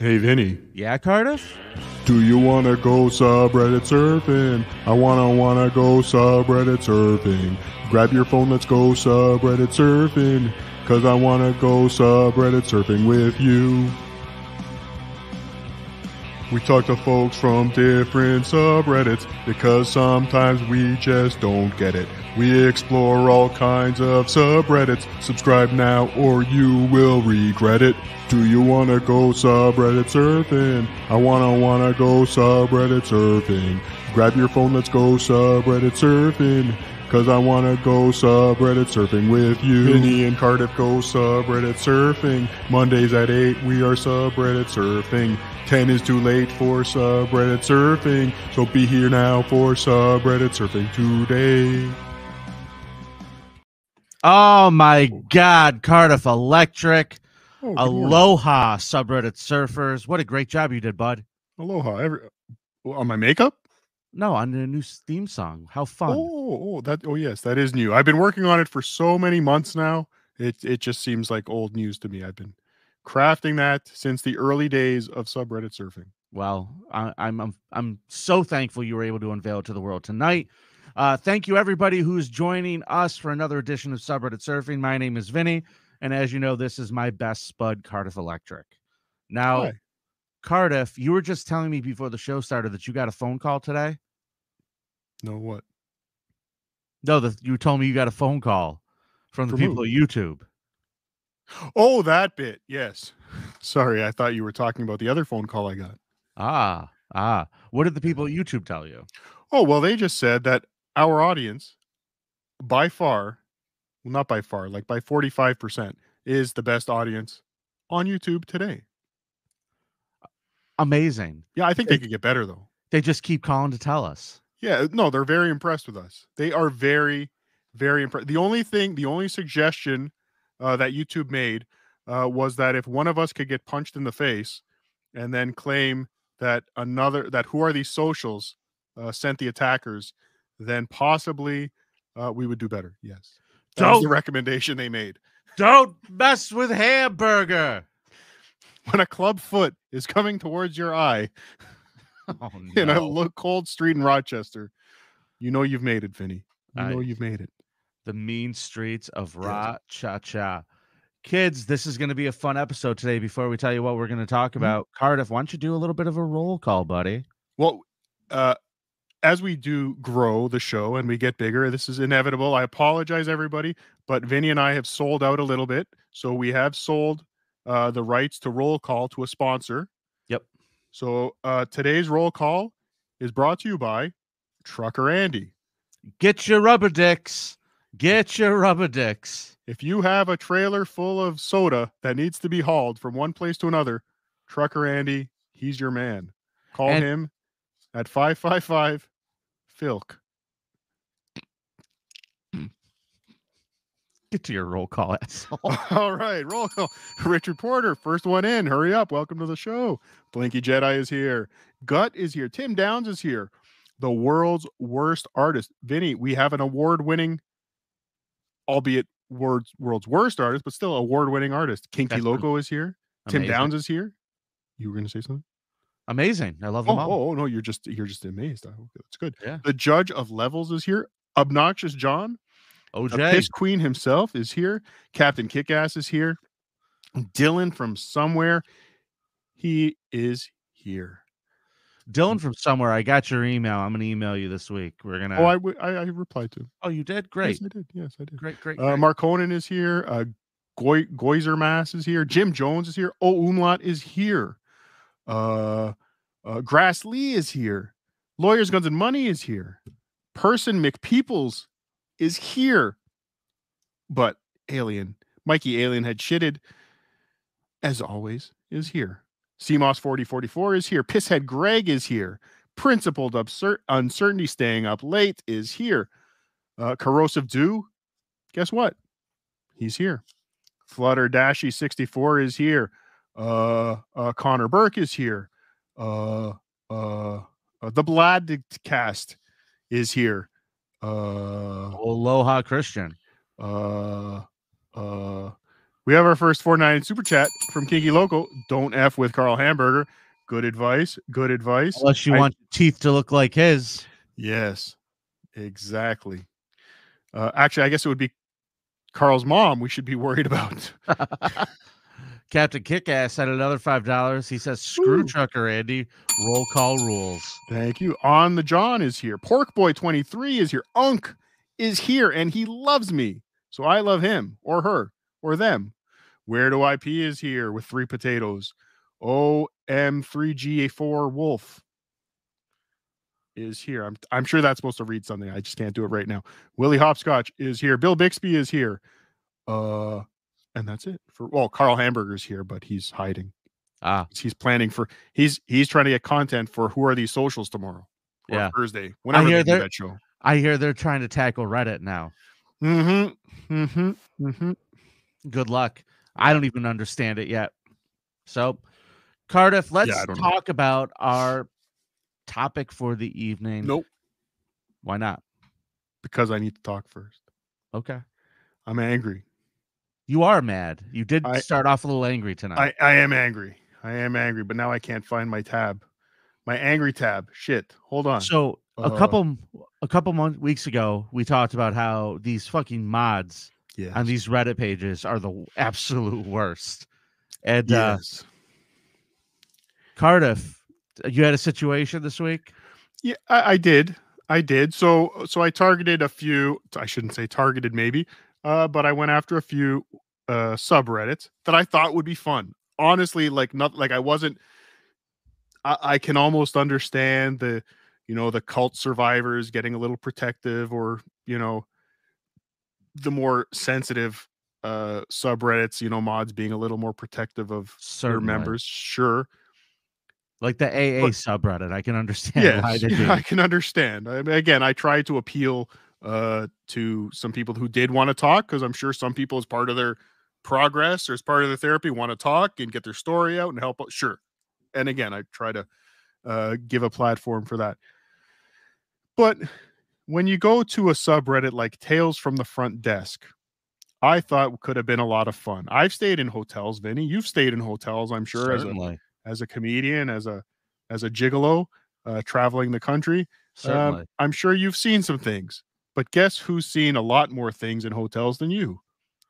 Hey, Vinny. Yeah, Cardiff? Do you want to go subreddit surfing? I want to want to go subreddit surfing. Grab your phone, let's go subreddit surfing. Cause I want to go subreddit surfing with you. We talk to folks from different subreddits because sometimes we just don't get it. We explore all kinds of subreddits. Subscribe now or you will regret it. Do you wanna go subreddit surfing? I wanna wanna go subreddit surfing. Grab your phone, let's go subreddit surfing. Cause I wanna go subreddit surfing with you. Vinny and Cardiff go subreddit surfing. Mondays at 8, we are subreddit surfing. 10 is too late for subreddit surfing. So be here now for subreddit surfing today. Oh my God, Cardiff Electric. Oh, good morning. Aloha, subreddit surfers. What a great job you did, bud. Aloha. Every, on my makeup? No, on the new theme song. How fun. Oh, oh, oh, that. Oh, yes, that is new. I've been working on it for so many months now. It it just seems like old news to me. I've been crafting that since the early days of subreddit surfing. Well, I, I'm, I'm I'm so thankful you were able to unveil it to the world tonight. Uh, thank you everybody who's joining us for another edition of Subreddit Surfing. My name is Vinny, and as you know, this is my best spud, Cardiff Electric. Now, Hi. Cardiff, you were just telling me before the show started that you got a phone call today. No, what? No, the, you told me you got a phone call from the From people who? at YouTube. Oh, that bit. Yes. Sorry, I thought you were talking about the other phone call I got. Ah, ah. What did the people at YouTube tell you? Oh, well, they just said that our audience, by far, well, not by far, like by 45%, is the best audience on YouTube today. Amazing. Yeah, I think they could get better, though. They just keep calling to tell us. Yeah, no, they're very impressed with us. They are very, very impressed. The only thing, the only suggestion uh, that YouTube made uh, was that if one of us could get punched in the face and then claim that another, that who are these socials uh, sent the attackers, then possibly uh, we would do better. Yes. That was the recommendation they made. Don't mess with hamburger. When a club foot is coming towards your eye Oh, in a cold street in Rochester, you know you've made it, Vinny. You know you've made it. The mean streets of Ra Cha Cha. Kids, this is going to be a fun episode today. Before we tell you what we're going to talk Mm-hmm. about, Cardiff, why don't you do a little bit of a roll call, buddy? Well, uh, as we do grow the show and we get bigger, this is inevitable. I apologize, everybody, but Vinny and I have sold out a little bit. So we have sold uh, the rights to roll call to a sponsor. Yep. So uh, today's roll call is brought to you by Trucker Andy. Get your rubber dicks. Get your rubber dicks. If you have a trailer full of soda that needs to be hauled from one place to another, Trucker Andy, he's your man. Call And- him at 555 Filk. Get to your roll call, asshole. All right, roll call. Richard Porter, first one in. Hurry up. Welcome to the show. Blinky Jedi is here. Gut is here. Tim Downs is here. The world's worst artist. Vinny, we have an award winning, albeit world's, world's worst artist, but still award winning artist. Kinky That's. Loco is here. Tim Downs is here. You were going to say something? Amazing. I love Oh, them all. oh, oh, no, you're just you're just amazed. Oh, that's good. Yeah. The judge of levels is here. Obnoxious John, the OJ. Piss Queen himself is here. Captain Kickass is here. Dylan from somewhere, he is here. Dylan from somewhere. I got your email. I'm going to email you this week. We're going to. Oh, I, w- I I replied to. oh, you did? Great. Yes, I did. Yes, I did. Great, great. Uh. Mark Conan is here. Uh, Goy Goizer Mass is here. Jim Jones is here. Oh, Umlaut is here. Uh, uh, Grass Lee is here. Lawyers, Guns, and Money is here. Person McPeoples is here. But Alien, Mikey Alien had shitted, as always, is here. CMOS 4044 is here. Pisshead Greg is here. Principled absur- Uncertainty Staying Up Late is here. Uh, Corrosive Dew, guess what? He's here. Flutter Dashy 64 is here. Uh, uh, Connor Burke is here. Uh, uh, uh the Blad cast is here. Uh, Aloha Christian. uh, uh, We have our first 499 super chat from Kinky Local. Don't F with Carl Hamburger. Good advice. Good advice. Unless you I- want your teeth to look like his. Yes, exactly. Uh, actually, I guess it would be Carl's mom we should be worried about. Captain Kickass had another five dollars. He says, "Screw Ooh. trucker Andy. Roll call rules." Thank you. On the John is here. Pork Boy 23 is here. Unk is here and he loves me. So I love him or her or them. Where do IP is here with three potatoes. OM3GA4 Wolf is here. I'm I'm sure that's supposed to read something. I just can't do it right now. Willie Hopscotch is here. Bill Bixby is here. Uh and that's it. For well, Carl Hamburger's here, but he's hiding. Ah, He's planning for he's he's trying to get content for who are these socials tomorrow or Yeah. Thursday, whenever hear they do they're- that show. I hear they're trying to tackle Reddit now. Mm-hmm. Mm-hmm. Mm-hmm. Good luck. I don't even understand it yet. So, Cardiff, let's I don't know. talk about our topic for the evening. Nope. Why not? Because I need to talk first. Okay. I'm angry. You are mad. You did I- start off a little angry tonight. I, I am angry. I am angry, but now I can't find my tab. My angry tab. Shit. Hold on. so a Uh, couple a couple months weeks ago, we talked about how these fucking mods yes. on these Reddit pages are the absolute worst. And uh, yes. Cardiff, you had a situation this week. Yeah, I, I did. I did. So so I targeted a few. I shouldn't say targeted, maybe, uh, but I went after a few uh, subreddits that I thought would be fun. Honestly, like not like I wasn't. I, I can almost understand the, you know, the cult survivors getting a little protective, or you know, the more sensitive uh subreddits, you know, mods being a little more protective of their members. Sure. like the AA But- subreddit. I can understand why yes, they do. I can understand. I mean, again, I tried to appeal uh, to some people who did want to talk because I'm sure some people, as part of their progress or as part of their therapy, want to talk and get their story out and help. out. Sure, and again, I try to uh, give a platform for that. But when you go to a subreddit like Tales from the Front Desk, I thought could have been a lot of fun. I've stayed in hotels, Vinny. You've stayed in hotels, I'm sure, as a as a comedian, as a as a gigolo, uh, traveling the country. certainly. Um, I'm sure you've seen some things, but guess who's seen a lot more things in hotels than you?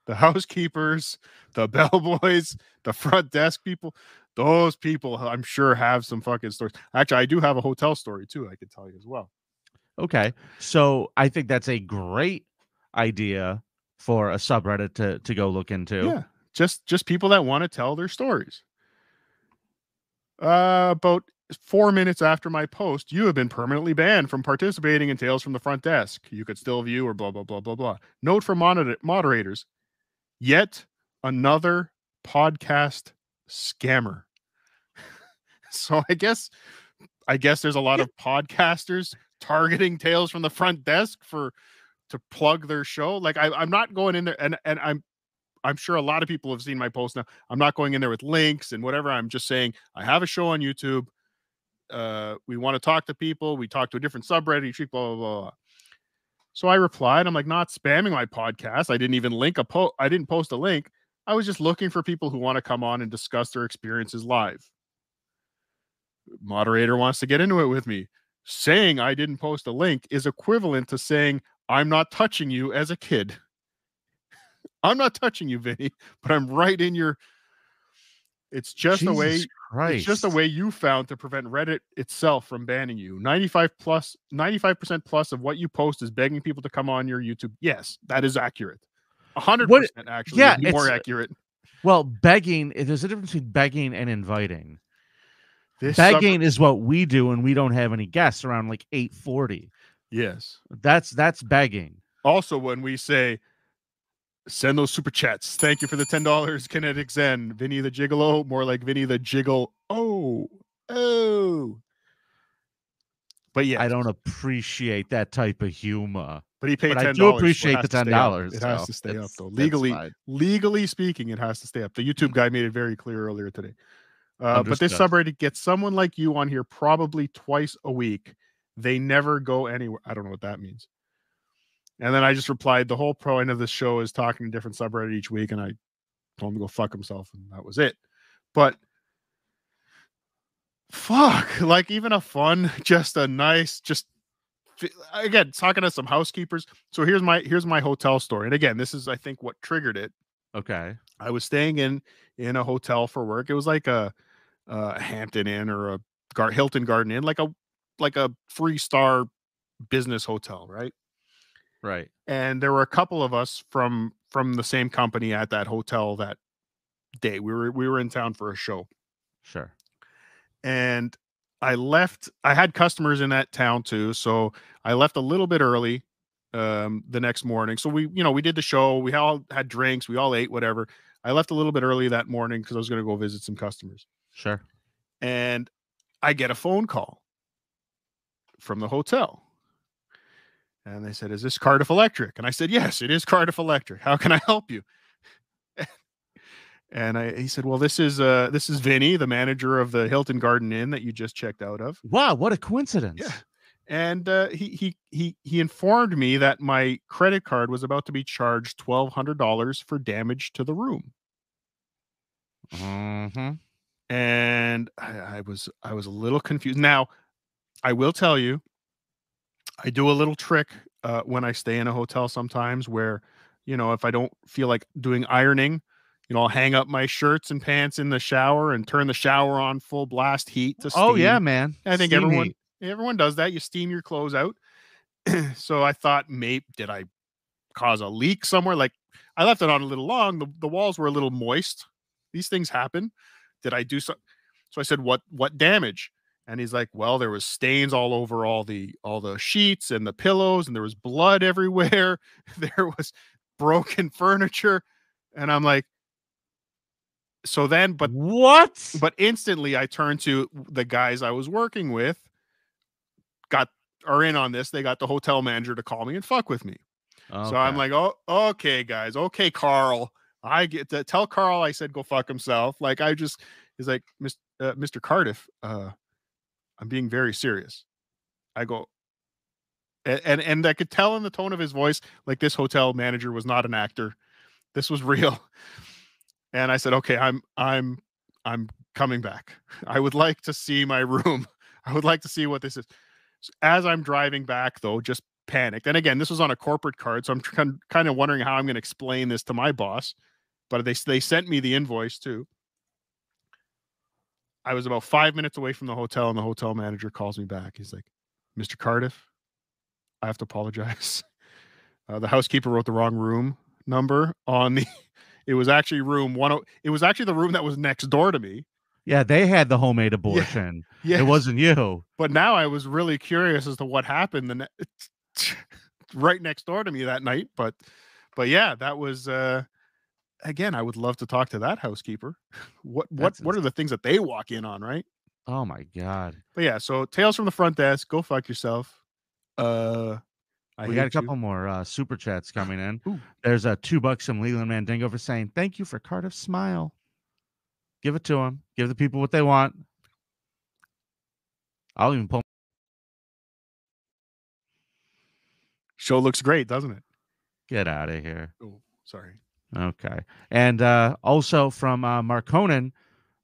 The housekeepers, the bellboys, the front desk people. Those people, I'm sure, have some fucking stories. Actually, I do have a hotel story too. I could tell you as well. Okay. So I think that's a great idea for a subreddit to to go look into. Yeah, just just people that want to tell their stories. Uh, about four minutes after my post, you have been permanently banned from participating in Tales from the Front Desk. You could still view or blah blah blah blah blah. Note for moder- moderators: yet another podcast scammer. so I guess, I guess there's a lot of podcasters targeting Tales from the Front Desk for to plug their show. Like I, I'm not going in there, and and I'm I'm sure a lot of people have seen my post now. I'm not going in there with links and whatever. I'm just saying I have a show on YouTube. Uh, we want to talk to people. We talk to a different subreddit. Blah blah blah. blah. So I replied. I'm like not spamming my podcast. I didn't even link a post. I didn't post a link. I was just looking for people who want to come on and discuss their experiences live. Moderator wants to get into it with me. Saying I didn't post a link is equivalent to saying I'm not touching you as a kid. I'm not touching you, Vinny, but I'm right in your. It's just a way. Jesus Christ. It's just a way you found to prevent Reddit itself from banning you. 95 95% plus of what you post is begging people to come on your YouTube. Yes, that is accurate. 100% actually. yeah, more accurate. Well, begging. There's a difference between begging and inviting. This begging is what we do, and we don't have any guests around like 8:40. yes. That's that's begging. Also, when we say send those super chats, thank you for the ten dollars, Kinetic Zen, Vinny the Gigolo, more like Vinny the Jiggle. Oh, oh. But yeah, I don't appreciate that type of humor. But he paid But I do dollars. appreciate the $10, It has to stay up though. Legally, legally speaking, it has to stay up. The YouTube mm-hmm. guy made it very clear earlier today. Uh, but this subreddit gets someone like you on here probably twice a week. They never go anywhere. I don't know what that means. And then I just replied, the whole point of this show is talking to different subreddit each week, and I told him to go fuck himself, and that was it. But fuck, like even a fun, just a nice, just again talking to some housekeepers. So here's my here's my hotel story, and again, this is I think what triggered it. Okay. I was staying in in a hotel for work. It was like a, a Hampton Inn or a Gar- Hilton Garden Inn, like a like a three star business hotel, right? Right. And there were a couple of us from from the same company at that hotel that day. We were we were in town for a show, Sure. and I left. I had customers in that town too, so I left a little bit early um the next morning. So we, you know, we did the show. We all had drinks. We all ate whatever. I left a little bit early that morning because I was going to go visit some customers. Sure. and I get a phone call from the hotel. And they said, Is this Cardiff Electric? And I said, Yes, it is Cardiff Electric. How can I help you? and I, he said, Well, this is uh this is Vinny, the manager of the Hilton Garden Inn that you just checked out of. Wow, what a coincidence. Yeah. And uh, he he he he informed me that my credit card was about to be charged twelve hundred dollars for damage to the room. Mm-hmm. And I, I was I was a little confused. Now, I will tell you, I do a little trick uh, when I stay in a hotel sometimes, where you know if I don't feel like doing ironing, you know I'll hang up my shirts and pants in the shower and turn the shower on full blast heat to steam. Oh yeah, man. I think Steam everyone heat. everyone does that. You steam your clothes out. so I thought, maybe did I cause a leak somewhere? Like I left it on a little long. The, the walls were a little moist. These things happen. Did I do so? So I said, what what damage? And he's like, well, there was stains all over all the all the sheets and the pillows, and there was blood everywhere. there was broken furniture, and I'm like, so then, but what? but instantly I turned to the guys I was working with, got are in on this. They got the hotel manager to call me and fuck with me. So I'm like, oh, okay, guys, okay, Carl. I get to tell Carl I said go fuck himself. Like I just he's like, "Mis- uh, Mr. Cardiff, uh, I'm being very serious. I go, and, and and I could tell in the tone of his voice, like this hotel manager was not an actor. This was real. And I said, okay, I'm I'm I'm coming back. I would like to see my room. I would like to see what this is. As I'm driving back, though, just panicked. And again, this was on a corporate card, so I'm kind of wondering how I'm going to explain this to my boss. But they they sent me the invoice too. I was about five minutes away from the hotel, and the hotel manager calls me back. He's like, "Mr. Cardiff, I have to apologize. Uh, the housekeeper wrote the wrong room number on the. It was actually room one. oh- It was actually the room that was next door to me. yeah, they had the homemade abortion. Yeah, It wasn't you. But now I was really curious as to what happened the ne- right next door to me that night. But but yeah, that was uh again, I would love to talk to that housekeeper. What what That's what are the things that they walk in on, right? Oh my god. But yeah, so tales from the front desk, go fuck yourself. Uh I we got a hate you. couple more uh, super chats coming in. Ooh. There's a two bucks from Leland Mandingo for saying thank you for Cardiff Smile. Give it to him. Give the people what they want. I'll even pull. Show looks great, doesn't it? Get out of here. Oh, sorry. Okay. And uh, also from uh, Marconin,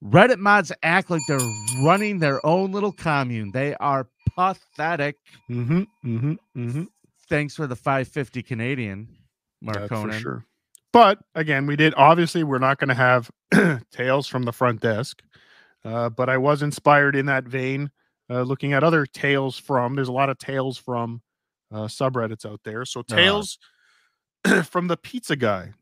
Reddit mods act like they're running their own little commune. They are pathetic. Mm-hmm. Mm-hmm. Mm-hmm. Thanks for the 550 Canadian, That's for Marconin. sure. But again, we did obviously we're not going to have tales from the front desk. Uh, but I was inspired in that vein, uh, looking at other tales from. There's a lot of tales from uh, subreddits out there. So are. tales from the pizza guy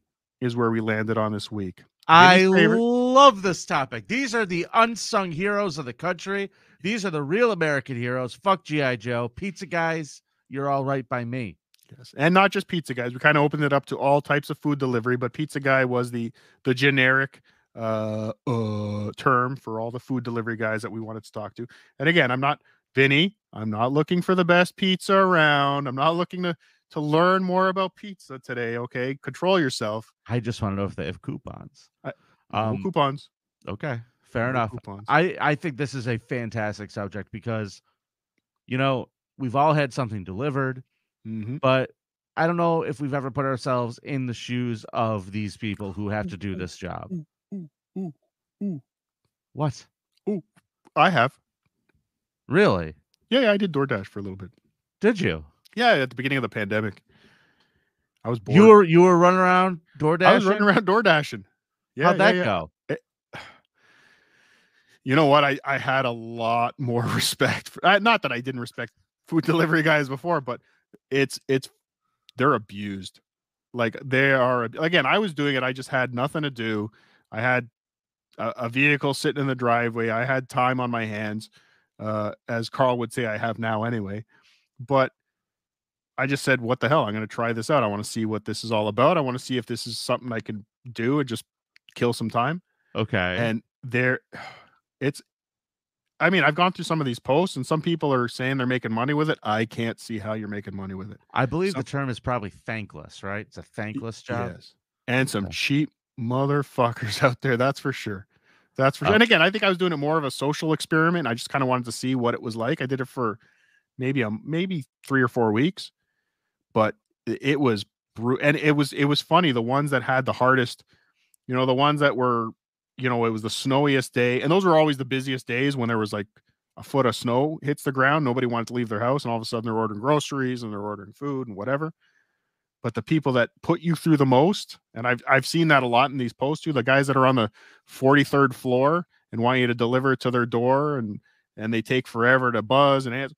is where we landed on this week. I favorite- love this topic. These are the unsung heroes of the country. These are the real American heroes. Fuck GI Joe, pizza guys. You're all right by me. Yes, and not just pizza guys. We kind of opened it up to all types of food delivery, but pizza guy was the the generic uh, uh term for all the food delivery guys that we wanted to talk to. And again, I'm not Vinny. I'm not looking for the best pizza around. I'm not looking to to learn more about pizza today. Okay, control yourself. I just want to know if they have coupons. I- No Um, coupons. okay, fair No enough. Coupons. I I think this is a fantastic subject because, you know, we've all had something delivered, Mhm. but I don't know if we've ever put ourselves in the shoes of these people who have to do this job. Mm, mm, mm, ooh, ooh, ooh. What? I have. Really? Yeah, yeah, I did DoorDash for a little bit. Did you? Yeah, at the beginning of the pandemic. I was bored. You were you were running around DoorDash? I was running around door dashing. Yeah, How'd yeah, that yeah. go? You know what? I, I had a lot more respect for not that I didn't respect food delivery guys before, but it's it's they're abused. Like they are again, I was doing it, I just had nothing to do. I had a, a vehicle sitting in the driveway. I had time on my hands. Uh, as Carl would say, I have now anyway. But I just said, what the hell? I'm going to try this out. I want to see what this is all about. I want to see if this is something I can do and just kill some time. Okay. And there, it's, I mean, I've gone through some of these posts and some people are saying they're making money with it. I can't see how you're making money with it. I believe some- the term is probably thankless, right? It's a thankless job. Yes. And some Okay. cheap motherfuckers out there. That's for sure. That's for sure. And again, I think I was doing it more of a social experiment. I just kind of wanted to see what it was like. I did it for maybe a maybe three or four weeks, but it was bru- and it was it was funny. The ones that had the hardest, you know, the ones that were, you know, it was the snowiest day, and those were always the busiest days when there was like a foot of snow hits the ground. Nobody wanted to leave their house, and all of a sudden they're ordering groceries and they're ordering food and whatever but the people that put you through the most and i've i've seen that a lot in these posts too the guys that are on the 43rd floor and want you to deliver it to their door and and they take forever to buzz and answer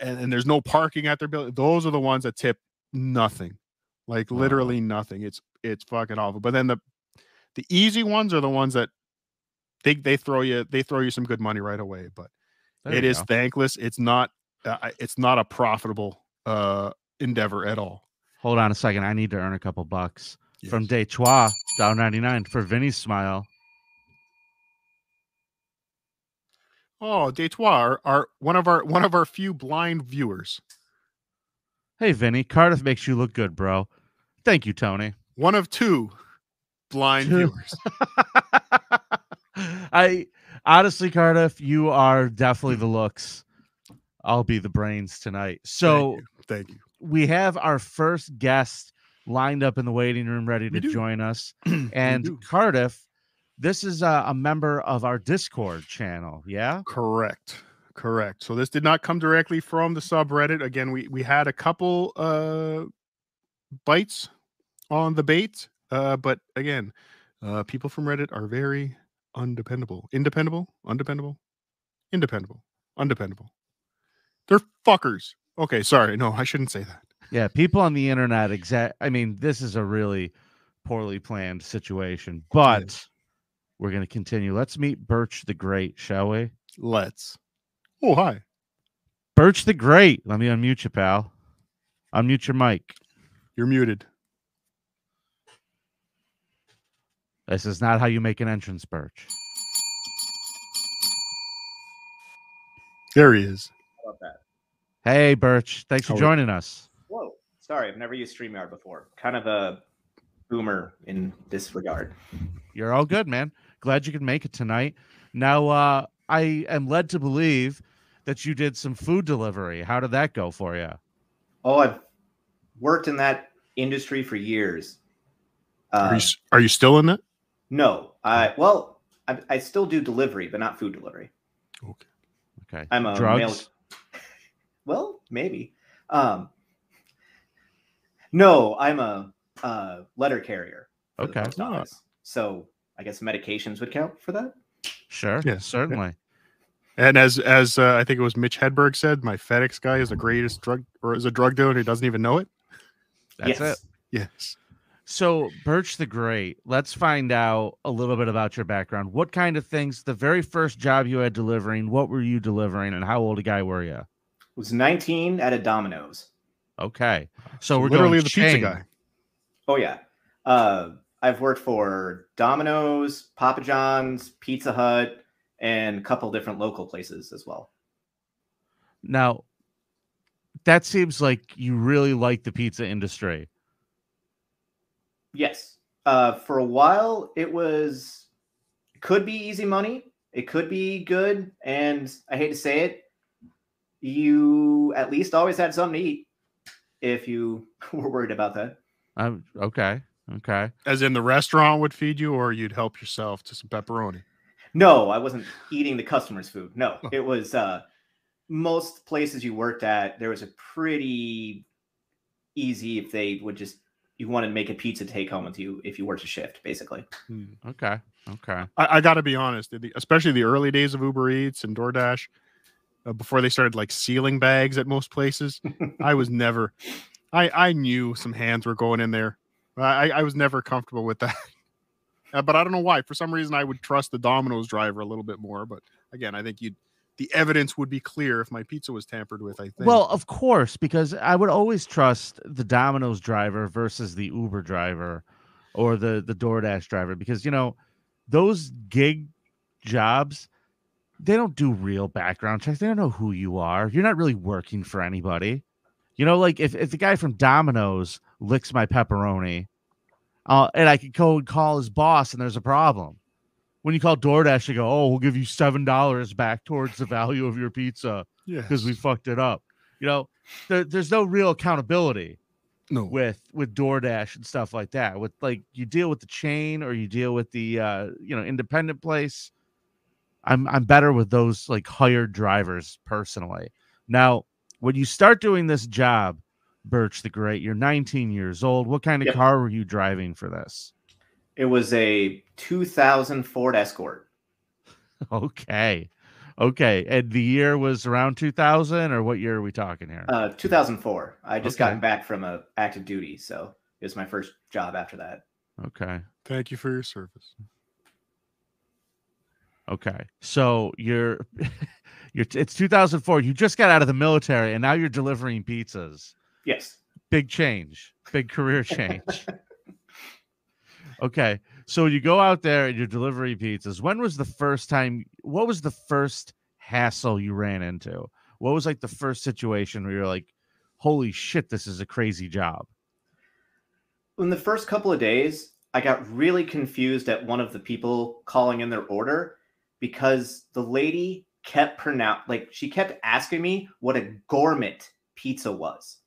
and, and there's no parking at their building those are the ones that tip nothing like Wow. literally nothing it's it's fucking awful but then the the easy ones are the ones that they they throw you they throw you some good money right away but There it is go. thankless it's not uh, it's not a profitable uh endeavor at all Hold on a second. I need to earn a couple bucks from Yes. Detroit, down 99 for Vinny's smile. Oh, Detroit, our, our one of our one of our few blind viewers. Hey, Vinny, Cardiff makes you look good, bro. Thank you, Tony. One of two blind Two. viewers. I honestly, Cardiff, you are definitely the looks. I'll be the brains tonight. So Thank you. Thank you. we have our first guest lined up in the waiting room, ready We to do. join us. And. Cardiff, this is a, a member of our Discord channel. Yeah. correct. Correct. So this did not come directly from the subreddit. Again, we we had a couple uh bites on the bait. Uh, but again, uh people from Reddit are very undependable. Independable, undependable, independable, undependable. They're fuckers. Okay, sorry. No, I shouldn't say that. Yeah. People on the internet, exact. I mean, this is a really poorly planned situation, but we're going to continue. Let's meet Birch the Great, shall we? Let's. Oh, hi. Birch the Great. Let me unmute you, pal. Unmute your mic. You're muted. This is not how you make an entrance, Birch. There he is. How about that? Hey, Birch. Thanks for How are- joining us. Whoa, sorry, I've never used StreamYard before. Kind of a boomer in this regard. You're all good, man. Glad you could make it tonight. Now, uh, I am led to believe that you did some food delivery. How did that go for you? Oh, I've worked in that industry for years. Are Uh, you are you still in it? no, I well, I, I still do delivery, but not food delivery. Okay. Okay. I'm a mail- Drugs. Well, maybe. Um, no, I'm a uh, letter carrier. Okay. post office. So I guess medications would count for that. Sure. Yeah. Certainly. And as as uh, I think it was Mitch Hedberg said, my FedEx guy is the greatest drug or is a drug dealer and he doesn't even know it. That's yes. it. Yes. So, Birch the Great, let's find out a little bit about your background. What kind of things, the very first job you had delivering, what were you delivering, and how old a guy were you? Was 19 at a Domino's. Okay. So, we're literally going the chain. pizza guy. Oh yeah. Uh, I've worked for Domino's, Papa John's, Pizza Hut, and a couple different local places as well. Now, that seems like you really like the pizza industry. Yes. Uh, for a while, it was could be easy money. It could be good, and I hate to say it, you at least always had something to eat. if you were worried about that. Um, okay. Okay. As in the restaurant would feed you, or you'd help yourself to some pepperoni. No, I wasn't eating the customer's food. No, Oh. it was uh most places you worked at, there was a pretty easy if they would just you wanted to make a pizza take home with you if you worked a shift, basically. Hmm. Okay. Okay. I, I got to be honest, the- especially the early days of Uber Eats and DoorDash, uh, before they started like sealing bags at most places, I was never. I I knew some hands were going in there. I I was never comfortable with that. Uh, but I don't know why. For some reason, I would trust the Domino's driver a little bit more. But again, I think you the evidence would be clear if my pizza was tampered with. I think. Well, of course, because I would always trust the Domino's driver versus the Uber driver or the the DoorDash driver because you know those gig jobs they don't do real background checks. They don't know who you are. You're not really working for anybody. You know, like if, if the guy from Domino's licks my pepperoni, uh, and I could go and call his boss and there's a problem. When you call DoorDash, they go, Oh, we'll give you seven dollars back towards the value of your pizza because we fucked it up. You know, there, there's no real accountability no. with with DoorDash and stuff like that. With like you deal with the chain or you deal with the uh, you know independent place. I'm I'm better with those like hired drivers personally. Now, when you start doing this job, Birch the Great, you're 19 years old. What kind of Yep. car were you driving for this? It was a 2000 Ford Escort. Okay. Okay. And the year was around 2000 or what year are we talking here? Uh 2004. I just Okay. gotten back from a active duty, so it was my first job after that. okay. Thank you for your service. Okay. So you're you're it's 2004. You just got out of the military and now you're delivering pizzas. Yes. Big change. Big career change. okay. So you go out there and you're delivering pizzas. When was the first time what was the first hassle you ran into? What was like the first situation where you're like, "Holy shit, this is a crazy job." in the first couple of days, I got really confused at one of the people calling in their order because the lady kept pronounce like she kept asking me what a gourmet pizza was.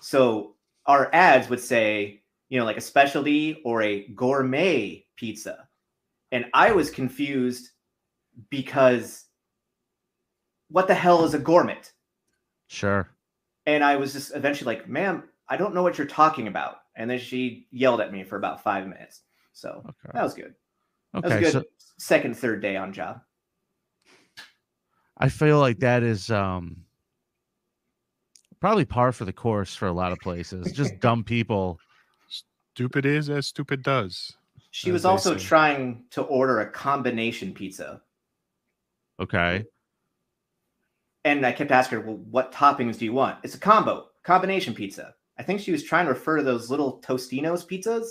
So our ads would say, you know, like a specialty or a gourmet pizza. And I was confused because what the hell is a gourmet? Sure. And I was just eventually like, ma'am, I don't know what you're talking about. And then she yelled at me for about five minutes. So Okay. that was good. That was a good So second, third day on job. I feel like that is um probably par for the course for a lot of places. Just dumb people. Stupid is as stupid does. She was also say. trying to order a combination pizza. Okay. And I kept asking her, well, what toppings do you want? It's a combo, combination pizza. I think she was trying to refer to those little Totino's pizzas,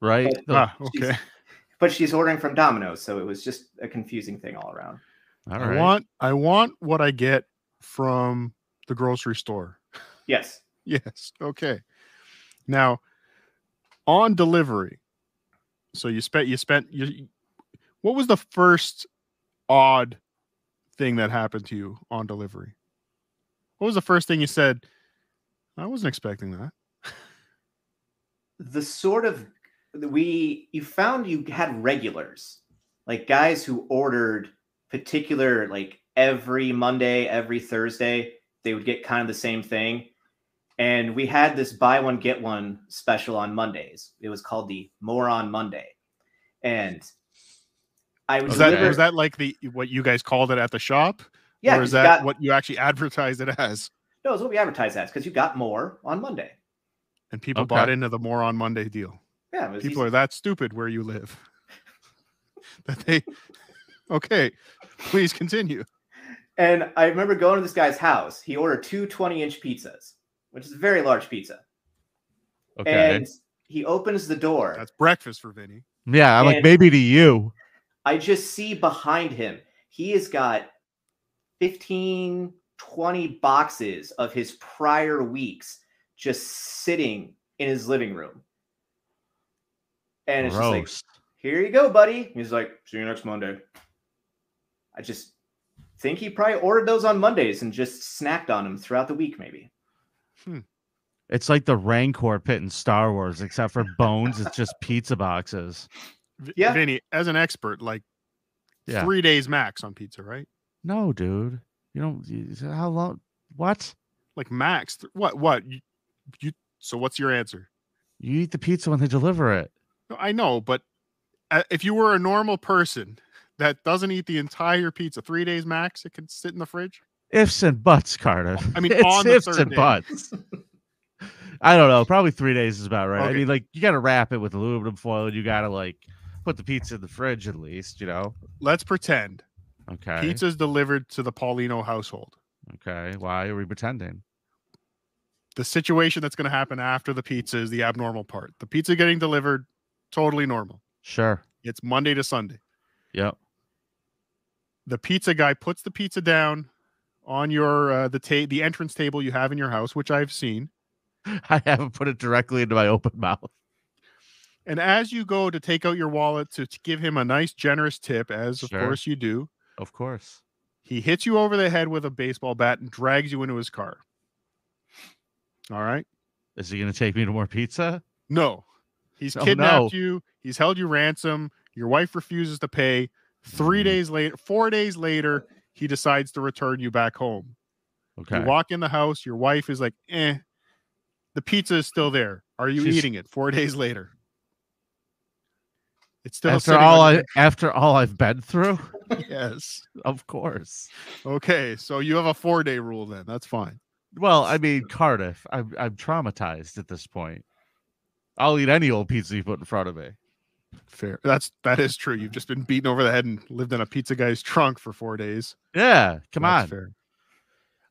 Right. But- The- Ah, she's- okay. but she's ordering from Domino's. So it was just a confusing thing all around. All I right. want I want what I get from the grocery store. Yes. Yes. Okay. Now, on delivery, so you spent you spent you. What was the first odd thing that happened to you on delivery? What was the first thing you said? I wasn't expecting that. the sort of we you found you had regulars like guys who ordered particular like every monday every thursday they would get kind of the same thing and we had this buy one get one special on mondays it was called the more on monday and i would Was that was that like the what you guys called it at the shop, yeah or 'cause is that got, what you actually advertised it as? no it's what we advertised as because you got more on monday And people Okay. bought into the more on Monday deal. yeah People easy. are that stupid where you live that they. Okay, please continue. And I remember going to this guy's house. He ordered two 20 inch pizzas, which is a very large pizza. Okay. And he opens the door. That's breakfast for Vinny. yeah, I'm like and- maybe to you. I just see behind him, he has got 15, 20 boxes of his prior weeks just sitting in his living room. And it's just like, here you go, buddy. He's like, see you next Monday. I just think he probably ordered those on Mondays and just snacked on them throughout the week, maybe. Hmm. It's like the Rancor pit in Star Wars, except for bones. it's just pizza boxes. V- Yeah. Vinny, as an expert, like Yeah. three days max on pizza, right? No, dude. You don't. You, how long? What? Like max. th- What? What? You, you? So what's your answer? You eat the pizza when they deliver it. No, I know, but uh, if you were a normal person that doesn't eat the entire pizza, three days max, it can sit in the fridge. Ifs and buts, Carter. I mean, it's on the ifs third and day. buts. I don't know. Probably three days is about right. I mean, like you got to wrap it with aluminum foil. And you got to like put the pizza in the fridge at least. You know. Let's pretend Okay. pizza's delivered to the Paulino household. Okay. Why are we pretending? The situation that's going to happen after the pizza is the abnormal part. The pizza getting delivered, totally normal. Sure. It's Monday to Sunday. Yep. The pizza guy puts the pizza down on your uh, the ta- the entrance table you have in your house, which I've seen. I haven't put it directly into my open mouth. And as you go to take out your wallet to, to give him a nice generous tip, as of course you do, Of course. he hits you over the head with a baseball bat and drags you into his car. All right. Is he going to take me to more pizza? No, he's Oh, no. kidnapped you. He's held you ransom. Your wife refuses to pay. Three Mhm. days later, four days later, he decides to return you back home. Okay. You walk in the house. Your wife is like, "Eh, the pizza is still there. Are you She's- eating it?" Four days later, it's still after all I your- after all I've been through, yes. of course. Okay, so you have a four day rule then. That's fine. Well, I mean Cardiff. I'm I'm traumatized at this point. I'll eat any old pizza you put in front of me. Fair. That's that is true. You've just been beaten over the head and lived in a pizza guy's trunk for four days. Yeah, come That's on. Fair.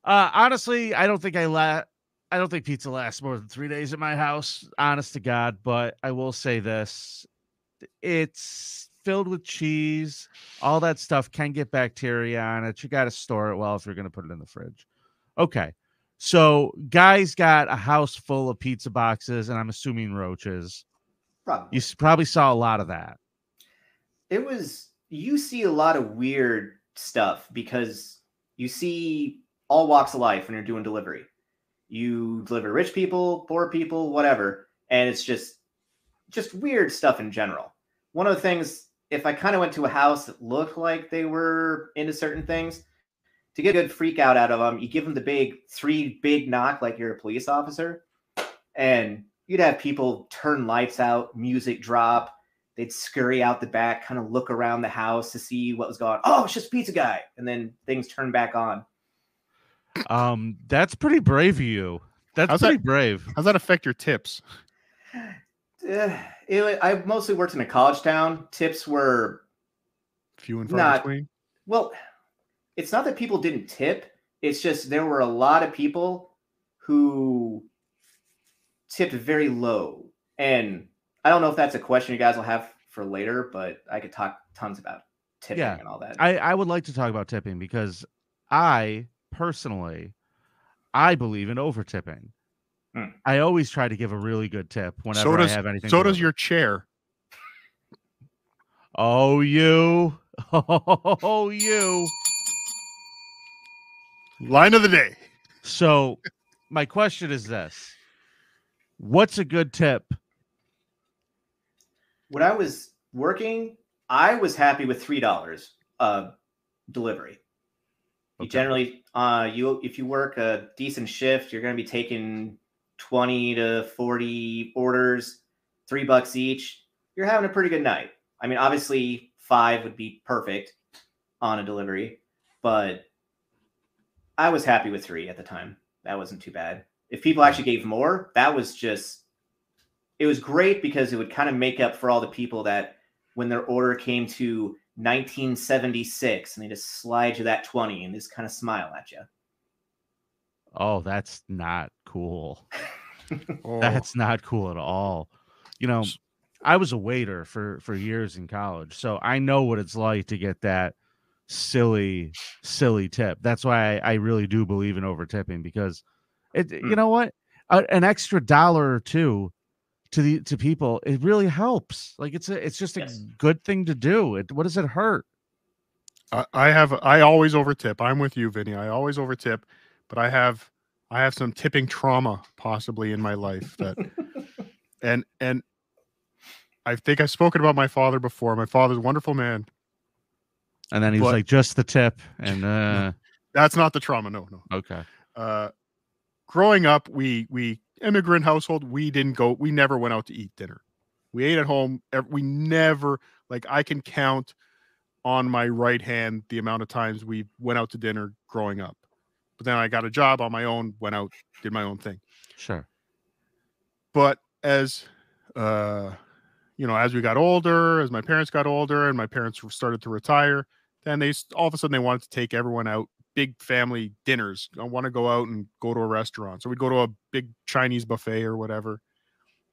Uh, honestly, I don't think I la- I don't think pizza lasts more than three days at my house. Honest to God, but I will say this: it's filled with cheese. All that stuff can get bacteria on it. You got to store it well if you're going to put it in the fridge. Okay, so guys got a house full of pizza boxes, and I'm assuming roaches. Probably. You probably saw a lot of that. it was you see a lot of weird stuff because you see all walks of life when you're doing delivery you deliver rich people poor people whatever and it's just just weird stuff in general one of the things if i kind of went to a house that looked like they were into certain things to get a good freak out out of them you give them the big three big knock like you're a police officer and you'd have people turn lights out music drop they'd scurry out the back, kind of look around the house to see what was going on. Oh, it's just pizza guy. And then things turn back on. Um, that's pretty brave of you. That's How's that- pretty brave. How's that affect your tips? Eh, it- I mostly worked in a college town. Tips were, Few and far Not- between. well, it's not that people didn't tip. It's just there were a lot of people who tipped very low. And I don't know if that's a question you guys will have for later, but I could talk tons about tipping Yeah, and all that. I, I would like to talk about tipping because I personally, I believe in over tipping. Hmm. I always try to give a really good tip whenever So does I have anything. so does delivered. your chair. Oh, you. Oh, you. Line of the day. So, my question is this What's a good tip? when I was working, I was happy with three dollars uh delivery. You generally uh you if you work a decent shift, you're gonna be taking 20 to 40 orders, three bucks each. You're having a pretty good night. I mean, obviously five would be perfect on a delivery, but I was happy with three at the time. That wasn't too bad. If people actually gave more, that was just it was great because it would kind of make up for all the people that when their order came to 1976 and they just slide you that 20 and just kind of smile at you. Oh, that's not cool. Oh, That's not cool at all. You know, I was a waiter for for years in college, so I know what it's like to get that silly, silly tip. That's why I, I really do believe in over tipping because it. You Mm. know what? A, an extra dollar or two to the to people, it really helps. Like it's a it's just a Yes. good thing to do. It what does it hurt? I, I have I always overtip. I'm with you, Vinny. I always overtip, but I have I have some tipping trauma possibly in my life that and and I think I've spoken about my father before. My father's a wonderful man. And then he was But- like, just the tip. And uh That's not the trauma. No, no. okay. Uh growing up, we we immigrant household, we didn't go, we never went out to eat dinner. We ate at home. We never like I can count on my right hand the amount of times we went out to dinner growing up. But then I got a job on my own, went out, did my own thing. Sure. but as uh you know as we got older as my parents got older and my parents started to retire then they all of a sudden they wanted to take everyone out big family dinners. I want to go out and go to a restaurant. So we'd go to a big chinese buffet or whatever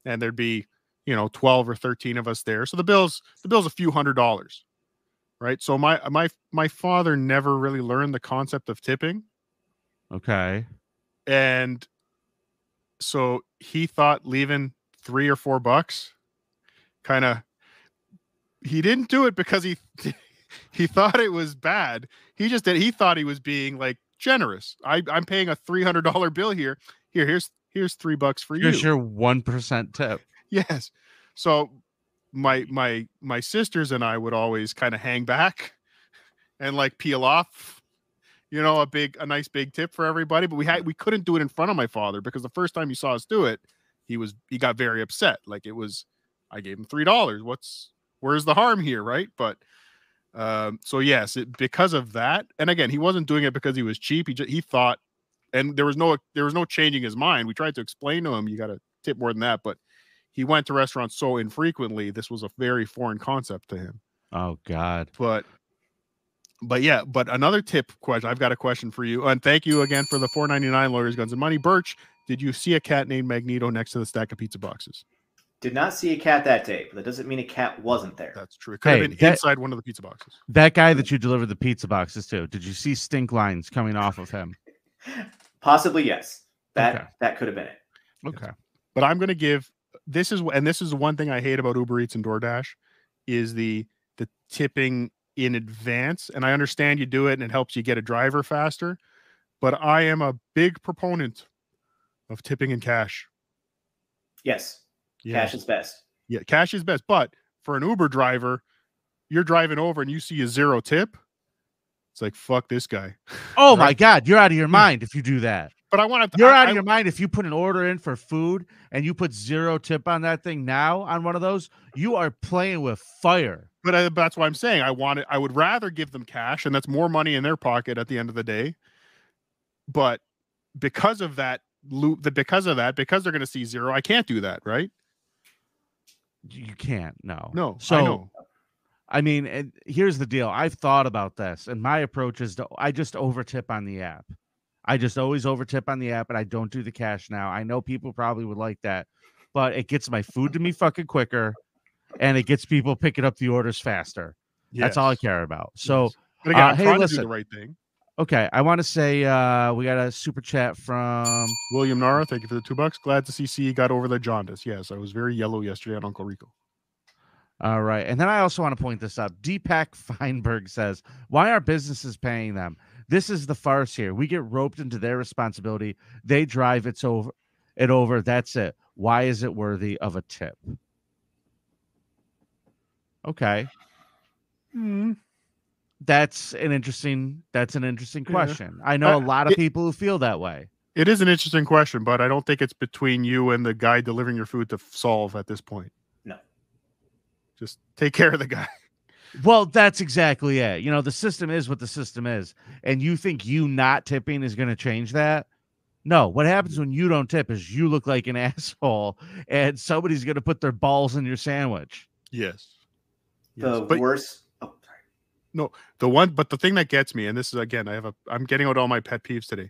and there'd be you know 12 or 13 of us there. So the bills the bill's a few hundred dollars right? So my my my father never really learned the concept of tipping. Okay. and so he thought leaving three or four bucks kind of he didn't do it because he he thought it was bad. He just did he thought he was being like generous. I, i'm paying a $300 bill here. Here here's here's three bucks for you. Here's your one percent tip. yes. So my my my sisters and i would always kind of hang back and like peel off you know a big a nice big tip for everybody but we had we couldn't do it in front of my father because the first time he saw us do it he was he got very upset. Like it was i gave him three dollars. What's where's the harm here right? But um so yes it, because of that and again he wasn't doing it because he was cheap he just he thought and there was no there was no changing his mind we tried to explain to him you got to tip more than that but he went to restaurants so infrequently this was a very foreign concept to him. Oh God. but but yeah but another tip question i've got a question for you and thank you again for the 499 lawyers guns and money. Birch did you see a cat named magneto next to the stack of pizza boxes Did not see a cat that day, but that doesn't mean a cat wasn't there. that's true it could Hey, have been that- inside one of the pizza boxes That guy that you delivered the pizza boxes to, did you see stink lines coming off of him? Possibly yes. That Okay. that could have been it. Okay. but i'm going to give this is and this is the one thing i hate about uber eats and doordash is the the tipping in advance and i understand you do it and it helps you get a driver faster but i am a big proponent of tipping in cash Yes, Yeah. cash is best. Yeah, cash is best. But for an Uber driver, you're driving over and you see a zero tip. It's like fuck this guy. Oh my God, you're out of your mind if you do that. But I want to. You're I, out of I- your mind if you put an order in for food and you put zero tip on that thing now on one of those. You are playing with fire. But I, that's why I'm saying I want it. I would rather give them cash, and that's more money in their pocket at the end of the day. But because of that loop, the because of that, because they're going to see zero, I can't do that, right? You can't. No. No, So I. I mean, and here's the deal. I've thought about this, and my approach is to I just overtip on the app. I just always overtip on the app, and I don't do the cash now. I know people probably would like that, but it gets my food to me fucking quicker, and it gets people picking up the orders faster. That's all I care about. So, yes. But again, uh, I'm hey, trying to do listen. the right thing. Okay, I want to say uh we got a super chat from William Nara, thank you for the two bucks. Glad to see C got over the jaundice. Yes, I was very yellow yesterday on Uncle Rico. All right. And then I also want to point this out. Deepak Feinberg says, Why are businesses paying them? This is the farce here. We get roped into their responsibility. They drive it's over it over. That's it. Why is it worthy of a tip? Okay. Hmm. That's an interesting that's an interesting Yeah. question. I know Uh, a lot of it- people who feel that way. It is an interesting question, but I don't think it's between you and the guy delivering your food to f- solve at this point. No. Just take care of the guy. Well, that's exactly it. You know, the system is what the system is. And you think you not tipping is going to change that? No. What happens when you don't tip is you look like an asshole and somebody's going to put their balls in your sandwich. Yes. The But worst. Sorry. the one, but the thing that gets me, and this is again, I have a, I'm getting out all my pet peeves today.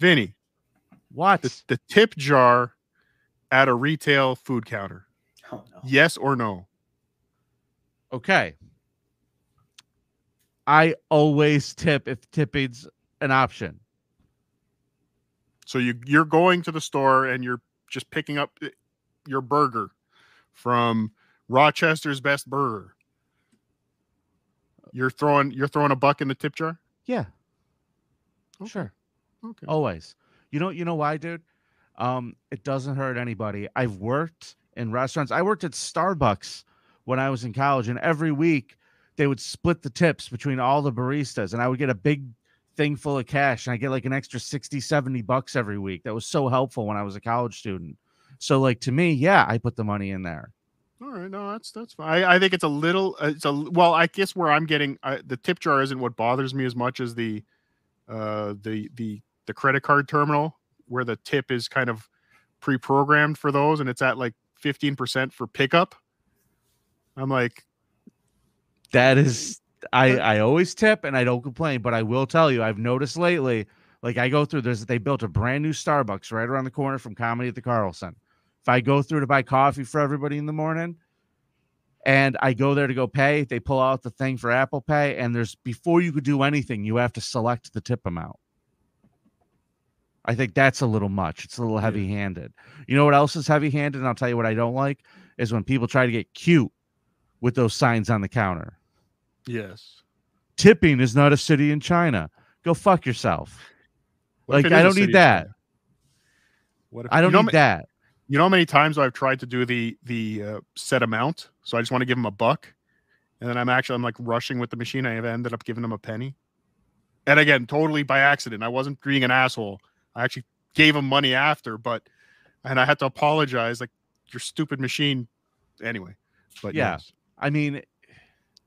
Vinny, What? the, the tip jar at a retail food counter, Oh no. yes or no? Okay. I always tip if tipping's an option. So you you're going to the store and you're just picking up eh, your burger from Rochester's Best Burger. You're throwing you're throwing a buck in the tip jar. Yeah. Okay. Sure. Okay. Always. You know, you know why, dude? Um, it doesn't hurt anybody. I've worked in restaurants. I worked at Starbucks when I was in college, and every week they would split the tips between all the baristas, and I would get a big thing full of cash, and I get like an extra 60, 70 bucks every week. That was so helpful when I was a college student. So, like to me, yeah, I put the money in there. All right, no, that's that's fine. I, I think it's a little. Uh, it's a well. I guess where I'm getting uh, the tip jar isn't what bothers me as much as the, uh, the the the credit card terminal where the tip is kind of pre-programmed for those, and it's at like 15% for pickup. I'm like, that is I I always tip and I don't complain, but I will tell you, I've noticed lately, like I go through there's they built a brand new Starbucks right around the corner from Comedy at the Carlson. I go through to buy coffee for everybody in the morning and I go there to go pay, they pull out the thing for Apple Pay, and there's before you could do anything, you have to select the tip amount. I think that's a little much. It's a little heavy handed. You know what else is heavy handed? And I'll tell you what I don't like is when people try to get cute with those signs on the counter. Yes. Tipping is not a city in China. Go fuck yourself. What like I don't need that. What if, I don't you know need that. You know how many times I've tried to do the the uh, set amount, so I just want to give them a buck, and then I'm actually I'm like rushing with the machine. I have ended up giving them a penny, and again, totally by accident. I wasn't being an asshole. I actually gave him money after, but and I had to apologize, like your stupid machine. Anyway, but yeah, yes. I mean,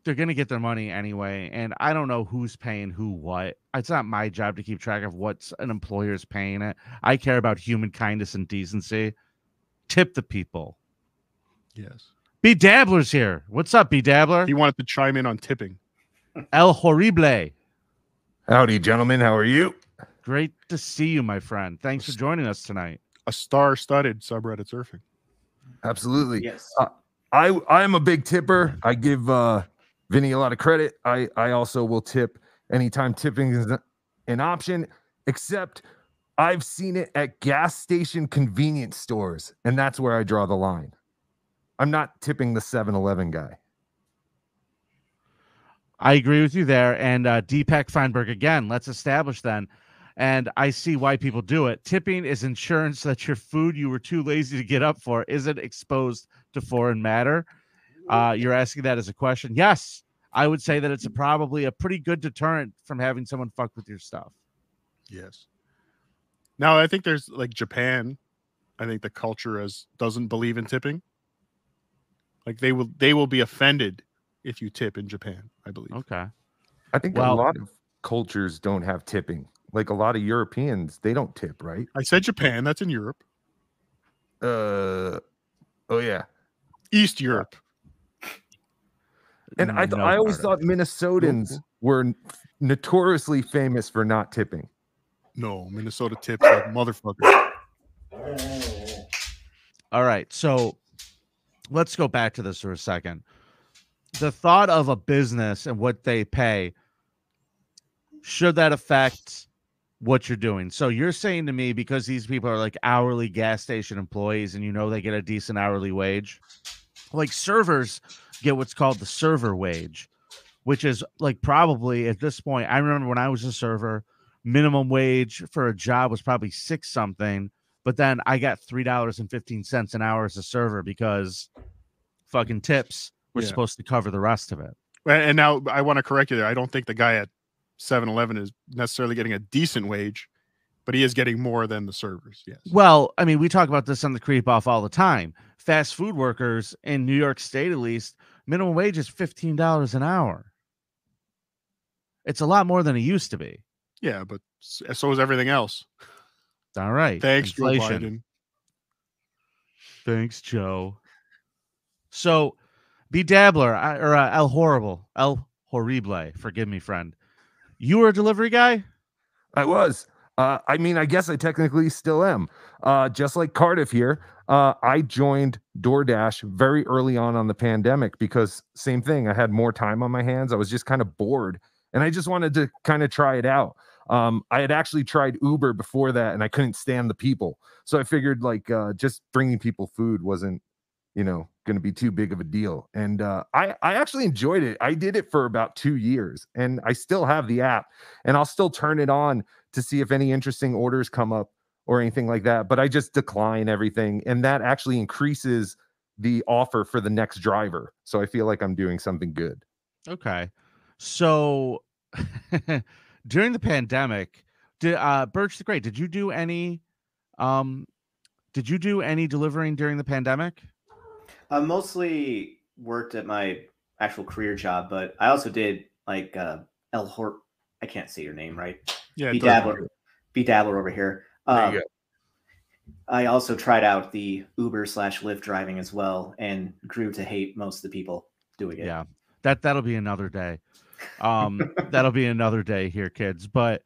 they're gonna get their money anyway, and I don't know who's paying who what. It's not my job to keep track of what's an employer's paying it. I care about human kindness and decency. Tip the people. Yes. B Dabbler's here. What's up, B Dabbler? He wanted to chime in on tipping. El Horrible. Howdy, gentlemen. How are you? Great to see you, my friend. Thanks for joining us tonight. A star-studded subreddit surfing. Absolutely. Yes. Uh, I I am a big tipper. I give uh, Vinny a lot of credit. I I also will tip anytime tipping is an option, except I've seen it at gas station convenience stores, and that's where I draw the line. I'm not tipping the 7-Eleven guy. I agree with you there. And uh, Deepak Feinberg again. Let's establish then and I see why people do it. Tipping is insurance that your food you were too lazy to get up for isn't exposed to foreign matter. Uh, you're asking that as a question. Yes, I would say that it's a, probably a pretty good deterrent from having someone fuck with your stuff. Yes. Now I think there's like Japan. I think the culture as doesn't believe in tipping. Like they will they will be offended if you tip in Japan. I believe. Okay. I think well, a lot of cultures don't have tipping like a lot of Europeans, they don't tip, right? I said Japan. That's in Europe. Uh, oh yeah, East Europe. And I, th- I always thought Minnesotans were notoriously famous for not tipping. No, Minnesota tips like motherfuckers. All right, so let's go back to this for a second. The thought of a business and what they pay should that affect what you're doing. So you're saying to me because these people are like hourly gas station employees and you know they get a decent hourly wage, like servers get what's called the server wage, which is like probably at this point. I remember when I was a server, minimum wage for a job was probably six something, but then I got three dollars and fifteen cents an hour as a server because fucking tips were yeah. supposed to cover the rest of it. And now I want to correct you there. I don't think the guy at 7-Eleven is necessarily getting a decent wage, but he is getting more than the servers. Yes. Well, I mean, we talk about this on the creep off all the time. Fast food workers in New York State, at least, minimum wage is fifteen dollars an hour. It's a lot more than it used to be. Yeah, but so is everything else. All right. Thanks, Inflation. Joe Biden. Thanks, Joe. So, be dabbler or uh, El Horrible, El Horrible. Forgive me, friend. You were a delivery guy? I was. Uh, I mean, I guess I technically still am. Uh, just like Cardiff here, uh, I joined DoorDash very early on on the pandemic because same thing. I had more time on my hands. I was just kind of bored, and I just wanted to kind of try it out. Um, I had actually tried Uber before that, and I couldn't stand the people, so I figured like uh, just bringing people food wasn't, you know, going to be too big of a deal. And uh, I I actually enjoyed it. I did it for about two years, and I still have the app, and I'll still turn it on to see if any interesting orders come up or anything like that, but I just decline everything. And that actually increases the offer for the next driver. So I feel like I'm doing something good. Okay. So during the pandemic, did uh Birch the Great, did you do any um did you do any delivering during the pandemic? I mostly worked at my actual career job, but I also did like uh El Hort I can't say your name right. Yeah, Be Dabbler. matter. Be Dabbler over here. There Um, you go. I also tried out the Uber slash Lyft driving as well and grew to hate most of the people doing it. Yeah. That that'll be another day. Um that'll be another day here, kids. But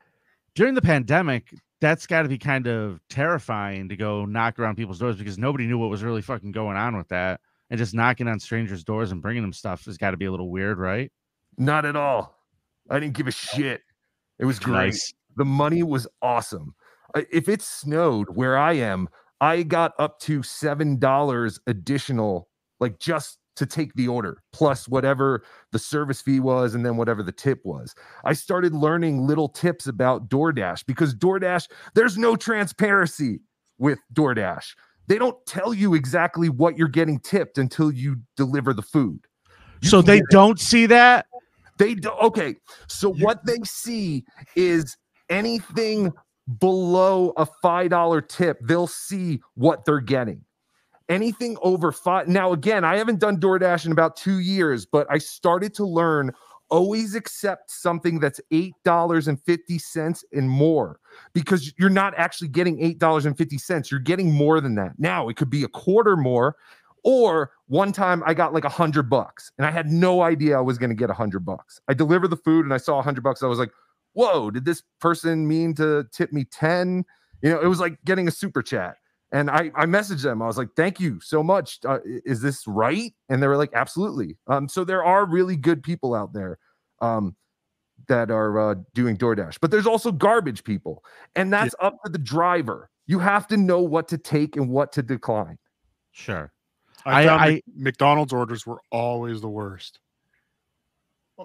during the pandemic, that's got to be kind of terrifying to go knock around people's doors because nobody knew what was really fucking going on with that. And just knocking on strangers' doors and bringing them stuff has got to be a little weird, right? Not at all. I didn't give a shit. It was great. The money was awesome. If it snowed where I am, I got up to seven dollars additional, like just to take the order, plus whatever the service fee was, and then whatever the tip was. I started learning little tips about DoorDash because DoorDash, there's no transparency with DoorDash. They don't tell you exactly what you're getting tipped until you deliver the food. You So they get- don't see that? they do okay. So what they see is anything below a five dollar tip, they'll see what they're getting. Anything over five. Now, again, I haven't done DoorDash in about two years, but I started to learn always accept something that's eight dollars and fifty cents and more because you're not actually getting eight dollars and fifty cents. You're getting more than that. Now it could be a quarter more, or one time I got like a hundred bucks and I had no idea I was going to get a hundred bucks. I delivered the food and I saw a hundred bucks. I was like, whoa, did this person mean to tip me 10? You know, it was like getting a super chat. And I, I messaged them. I was like, thank you so much. Uh, is this right? And they were like, absolutely. Um, so there are really good people out there um, that are uh, doing DoorDash, but there's also garbage people. And that's up to the driver. You have to know what to take and what to decline. Sure. I, I- found I- McDonald's orders were always the worst.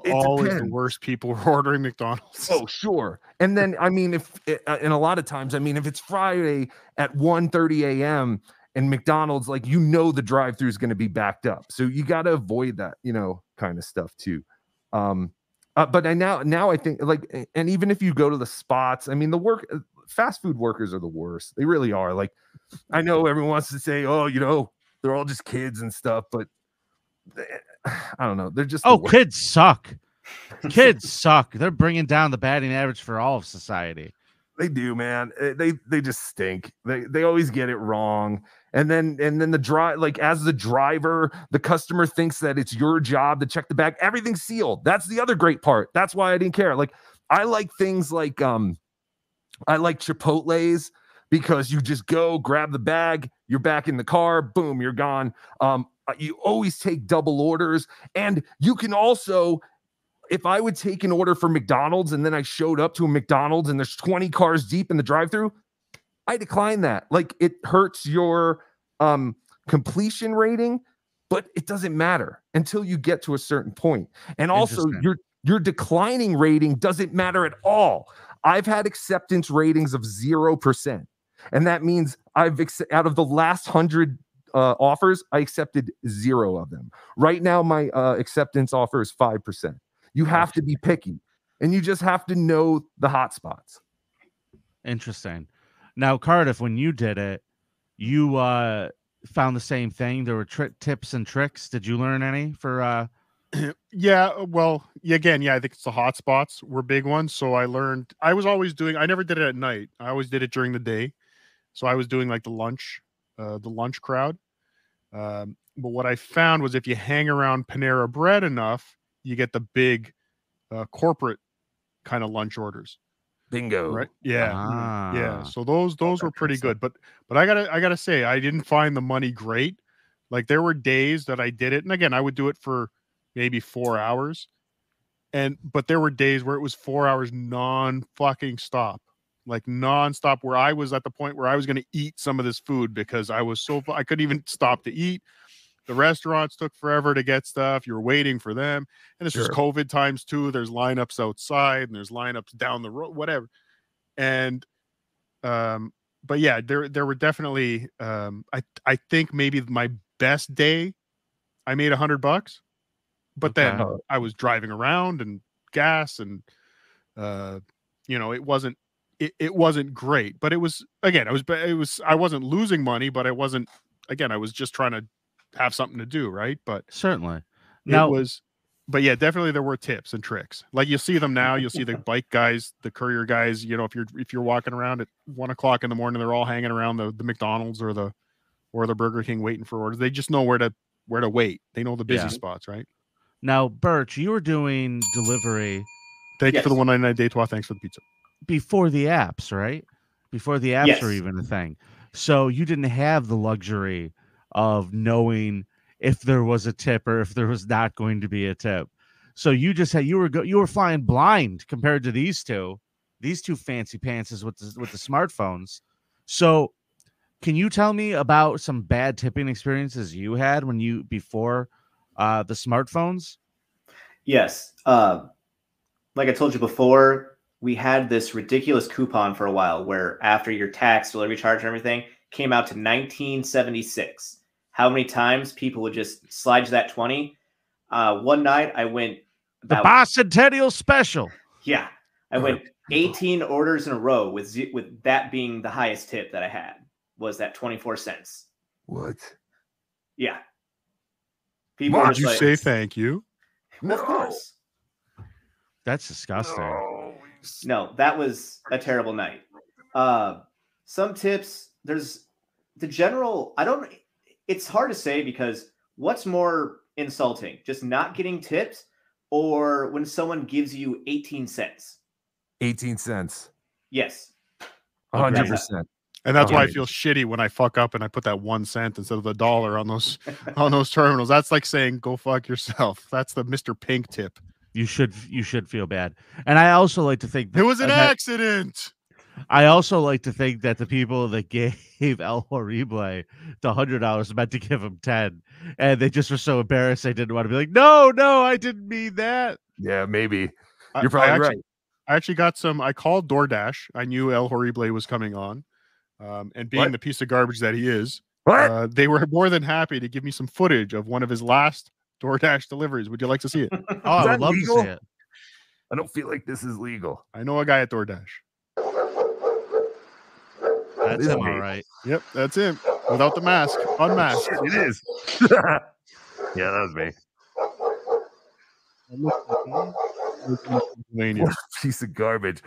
It always the worst people are ordering McDonald's. Oh, sure. And then I mean, if uh, and a lot of times, I mean, if it's Friday at 1 a.m. and McDonald's, like you know, the drive-through is going to be backed up, so you got to avoid that, you know, kind of stuff too. Um, uh, but I now now I think like, and even if you go to the spots, I mean, the work uh, fast food workers are the worst. They really are. Like, I know everyone wants to say, oh, you know, they're all just kids and stuff, but I don't know. They're just Oh, worst. kids suck. Kids suck. They're bringing down the batting average for all of society. They do, man. Eh, They they just stink. They they always get it wrong. And then and then the drive like as the driver, the customer thinks that it's your job to check the bag. Everything's sealed. That's the other great part. That's why I didn't care. Like I like things like um I like Chipotle's because you just go grab the bag, you're back in the car, boom, you're gone. Um you always take double orders and you can also if I would take an order for McDonald's and then I showed up to a McDonald's and there's 20 cars deep in the drive-through, I decline that. Like it hurts your um completion rating, but it doesn't matter until you get to a certain point. And also your your declining rating doesn't matter at all. I've had acceptance ratings of 0%. And that means I've ex- out of the last 100 uh, offers, I accepted 0 of them. Right now my uh, acceptance offer is 5%. You have to be picky and you just have to know the hot spots. Interesting. Now, Cardiff, when you did it, you uh found the same thing. There were tri- tips and tricks. Did you learn any for uh Yeah, uh, well, yeah, again, yeah, I think it's the hot spots were big ones. So I learned I was always doing I never did it at night. I always did it during the day. So I was doing like the lunch, uh, the lunch crowd. Um, but what I found was if you hang around Panera Bread enough, you get the big uh, corporate kind of lunch orders. Bingo. Right. Yeah. Ah. yeah. So those those were pretty good. But but I gotta I gotta say, I didn't find the money great. Like there were days that I did it, and again, I would do it for maybe four hours. And but there were days where it was four hours non fucking stop, like nonstop, where I was at the point where I was gonna eat some of this food because I was so I couldn't even stop to eat. The restaurants took forever to get stuff. You're waiting for them. And this was Sure. COVID times too. There's lineups outside and there's lineups down the road, whatever. And um but yeah, there there were definitely um I I think maybe my best day I made a hundred bucks, but then I was driving around and gas and uh you know it wasn't it, it wasn't great, but it was again I was it was I wasn't losing money, but I wasn't again I was just trying to have something to do right, but Certainly. it Now, was but yeah definitely there were tips and tricks. Like you'll see them now you'll see the bike guys the courier guys you know if you're if you're walking around at one o'clock in the morning they're all hanging around the, the mcdonald's or the or the burger king waiting for orders. They just know where to where to wait. They know the busy Yeah. spots right? Now, Birch, you were doing delivery thank you for the 199 Detroit thanks for the pizza before the apps, right? Before the apps were Yes. even a thing. So you didn't have the luxury of knowing if there was a tip or if there was not going to be a tip. So you just had you were go, you were flying blind compared to these two, these two fancy pantses with the, with the smartphones. So can you tell me about some bad tipping experiences you had when you before uh, the smartphones? Yes. Uh, like I told you before, we had this ridiculous coupon for a while where after your tax, delivery charge, and everything came out to 1976. How many times people would just slide you that 20? Uh, one night I went The about, bicentennial special. yeah, I went 18 orders in a row with ze- with that being the highest tip that I had was that 24 cents. What? Yeah. People were did you like, say thank you Well, of course. That's disgusting. No. No, that was a terrible night. Uh, some tips. There's the general. I don't. It's hard to say because what's more insulting, just not getting tips, or when someone gives you 18 cents? 18 cents. Yes. 100%. and that's why i feel shitty when i fuck up and i put that one cent instead of the dollar on those on those terminals that's like saying go fuck yourself that's the mr pink tip You should you should feel bad. And I also like to think it was an that- accident I also like to think that the people that gave El Horrible the hundred dollars meant to give him ten, and they just were so embarrassed they didn't want to be like, no, no, I didn't mean that. Yeah, maybe. I- You're I probably actually- right. I actually got some. I called DoorDash. I knew El Horrible was coming on, um, and being What? the piece of garbage that he is, What? uh, they were more than happy to give me some footage of one of his last DoorDash deliveries. Would you like to see it? Oh, I would love legal? to see it. I don't feel like this is legal. I know a guy at DoorDash. That's him, me. all right. Yep, that's him without the mask, unmasked. Shit, it is. yeah, that was me. Pennsylvania. What a piece of garbage.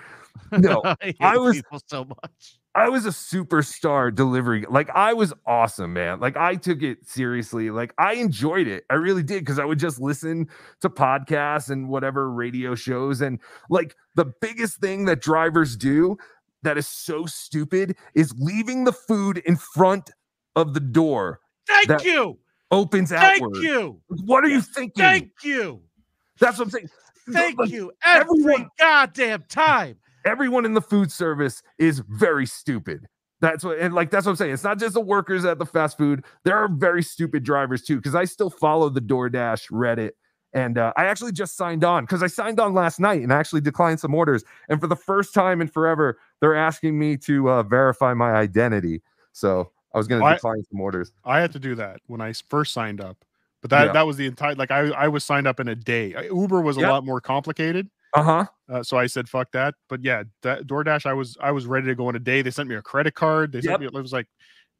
No, I, I was- people so much. I was a superstar delivery. Like I was awesome, man. Like I took it seriously. Like I enjoyed it. I really did because I would just listen to podcasts and whatever radio shows. And like the biggest thing that drivers do that is so stupid is leaving the food in front of the door Thank you. opens Thank outward. you. What are you thinking? Thank you. That's what I'm saying. Thank Like, you. Every everyone- goddamn time. Everyone in the food service is very stupid. That's what, and like that's what I'm saying. It's not just the workers at the fast food. There are very stupid drivers too. Because I still follow the DoorDash Reddit, and uh, I actually just signed on because I signed on last night and actually declined some orders. And for the first time in forever, they're asking me to uh, verify my identity. So I was going to Why- decline some orders. I had to do that when I first signed up, but that Yeah. that was the entire. Like I I was signed up in a day. Uber was a lot more complicated. Uh huh. Uh, so I said, "Fuck that!" But yeah, that DoorDash, I was I was ready to go in a day. They sent me a credit card. They Yep. sent me. It was like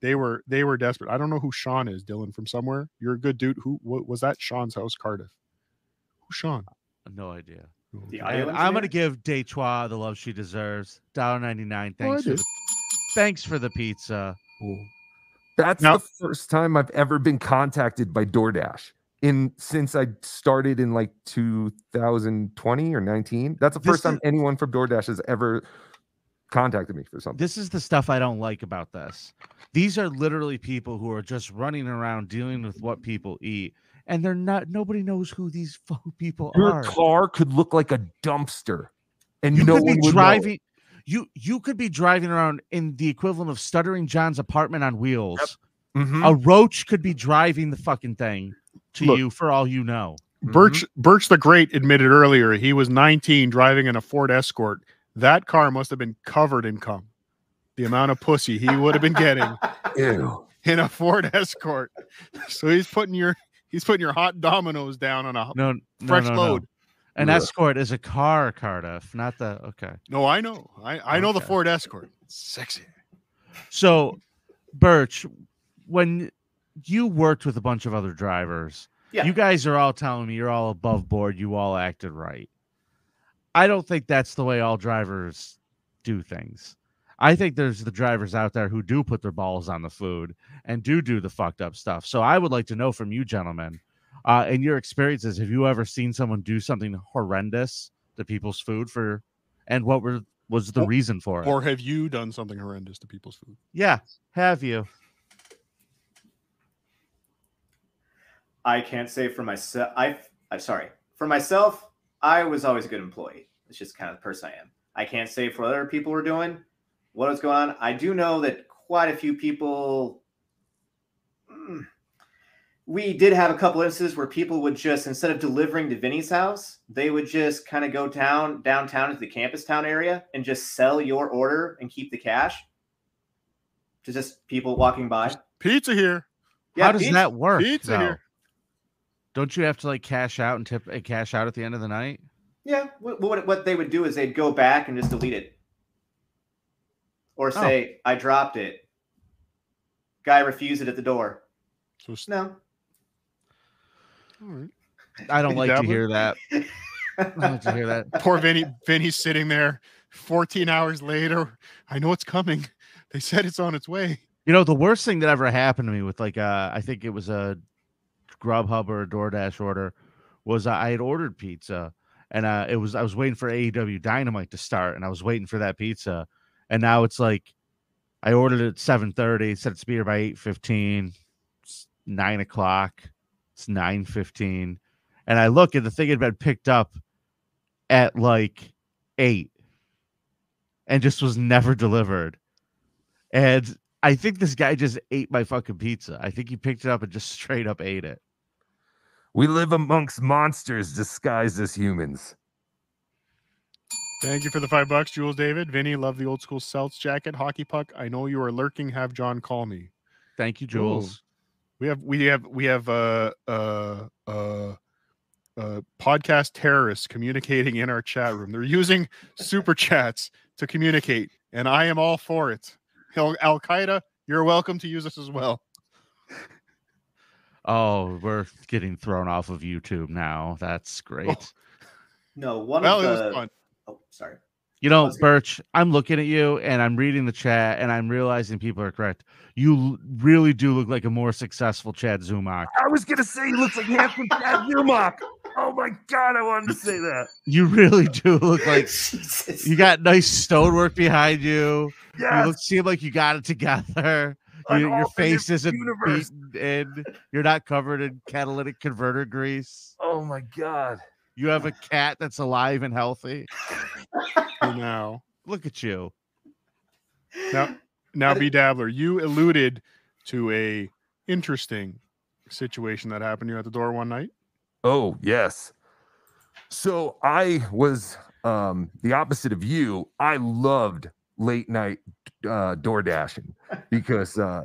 they were they were desperate. I don't know who Sean is, Dylan from somewhere. You're a good dude. Who what, was that? Sean's house, Cardiff. Who's Sean? No idea. The And I'm gonna engineer? give Detroit the love she deserves. Dollar ninety nine. Oh, Thanks for the thanks for the pizza. That's Now- the first time I've ever been contacted by DoorDash in since I started in like 2020 or 19. That's the This first time is- anyone from DoorDash has ever contacted me for something. This is the stuff I don't like about this. These are literally people who are just running around dealing with what people eat, and they're not. Nobody knows who these people Your are. Your car could look like a dumpster, and You no could be would know. driving. You you could be driving around in the equivalent of stuttering John's apartment on wheels. Mhm, A roach could be driving the fucking thing to Look. you for all you know. Birch mm-hmm. Birch the Great admitted earlier he was 19 driving in a Ford Escort. That car must have been covered in cum. the amount of pussy he would have been getting Ew. in a Ford Escort. So he's putting your he's putting your hot Domino's down on a No, no, fresh no, no. load. An Ugh. escort is a car, Cardiff, not the okay. No, I know. I, I know the Ford Escort. Sexy. So, Birch, when you worked with a bunch of other drivers, Yeah. you guys are all telling me you're all above board. You all acted right. I don't think that's the way all drivers do things. I think there's the drivers out there who do put their balls on the food and do do the fucked up stuff. So I would like to know from you, gentlemen, uh, in your experiences, have you ever seen someone do something horrendous to people's food for, and what were was the Or- reason for it? Or have you done something horrendous to people's food? yeah, have you? I can't say for myself. I, I'm sorry. For myself, I was always a good employee. It's just kind of the person I am. I can't say for other people were doing what was going on. I do know that quite a few people. Mm, we did have a couple instances where people would just instead of delivering to Vinny's house, they would just kind of go down downtown to the campus town area and just sell your order and keep the cash. To just people walking by. Pizza here. How does pizza- that work? Pizza though? here. Don't you have to like cash out and tip and cash out at the end of the night? Yeah, what, what what they would do is they'd go back and just delete it, or say I dropped it. Guy refused it at the door. So s- No, all right. I don't like to Dabbler? hear that. I don't like to hear that. Poor Vinny. Vinny's sitting there 14 hours later. I know it's coming. They said it's on its way. You know, the worst thing that ever happened to me with like uh I think it was a Grubhub or a DoorDash order was I had ordered pizza and uh it was I was waiting for AEW Dynamite to start and I was waiting for that pizza and now it's like I ordered it at seven thirty, said it's be here by eight fifteen, nine o'clock, it's nine fifteen, and I look and the thing had been picked up at like eight and just was never delivered. And I think this guy just ate my fucking pizza. I think he picked it up and just straight up ate it. We live amongst monsters disguised as humans. Thank you for the five bucks, Jules David. Vinny, love the old school Celts jacket. Hockey puck. I know you are lurking. Have John call me. Thank you, Jules. We have we have we have uh uh uh uh podcast terrorists communicating in our chat room. They're using super chats to communicate, and I am all for it. Al Qaeda, you're welcome to use this as well. Oh, we're getting thrown off of YouTube now. That's oh. great. no one Well, of it the. was fun. Oh, sorry. You know, Birch, I'm looking at you and I'm reading the chat and I'm realizing people are correct. You l- really do look like a more successful Chad Zumock. I was gonna say he looks like handsome Chad Zumock. Oh my god, I wanted to say that. You really do look like you got nice stonework behind you. Yeah, you look seem like you got it together. An You, your face isn't universe. beaten in. You're not covered in catalytic converter grease. Oh my god. You have a cat that's alive and healthy. For now. Look at you. Now, now, B Dabbler, you alluded to a interesting situation that happened to you at the door one night. Oh, yes. So I was um the opposite of you. I loved late night uh door dashing because uh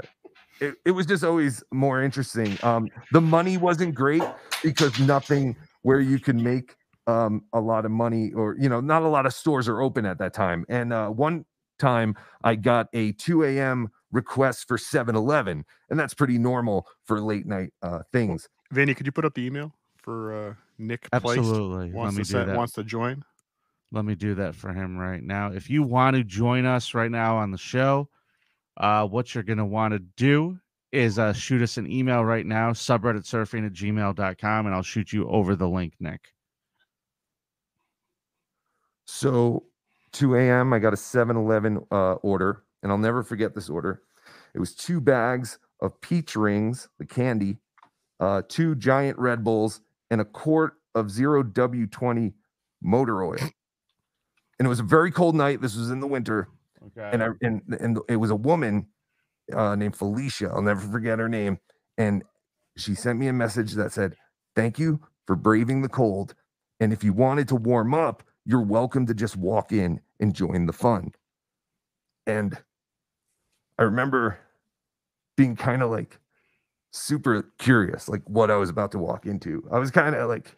it, it was just always more interesting. Um the money wasn't great because nothing where you can make um a lot of money or you know, not a lot of stores are open at that time. And uh one time I got a 2 a.m. request for 7-Eleven, and that's pretty normal for late night uh things. Vinny, could you put up the email for uh, Nick Placed? Absolutely. Let Wants me to do set, that. wants to join. Let me do that for him right now. If you want to join us right now on the show, uh, what you're going to want to do is uh, shoot us an email right now, subreddit surfing at gmail.com, and I'll shoot you over the link, Nick. So 2 a.m. I got a 7-Eleven uh, order, and I'll never forget this order. It was two bags of peach rings, the candy, uh, two giant Red Bulls, and a quart of zero W20 motor oil. And it was a very cold night. This was in the winter, Okay. and I and, and it was a woman uh, named Felicia. I'll never forget her name. And she sent me a message that said, "Thank you for braving the cold. And if you wanted to warm up, you're welcome to just walk in and join the fun." And I remember being kind of like super curious, like what I was about to walk into. I was kind of like,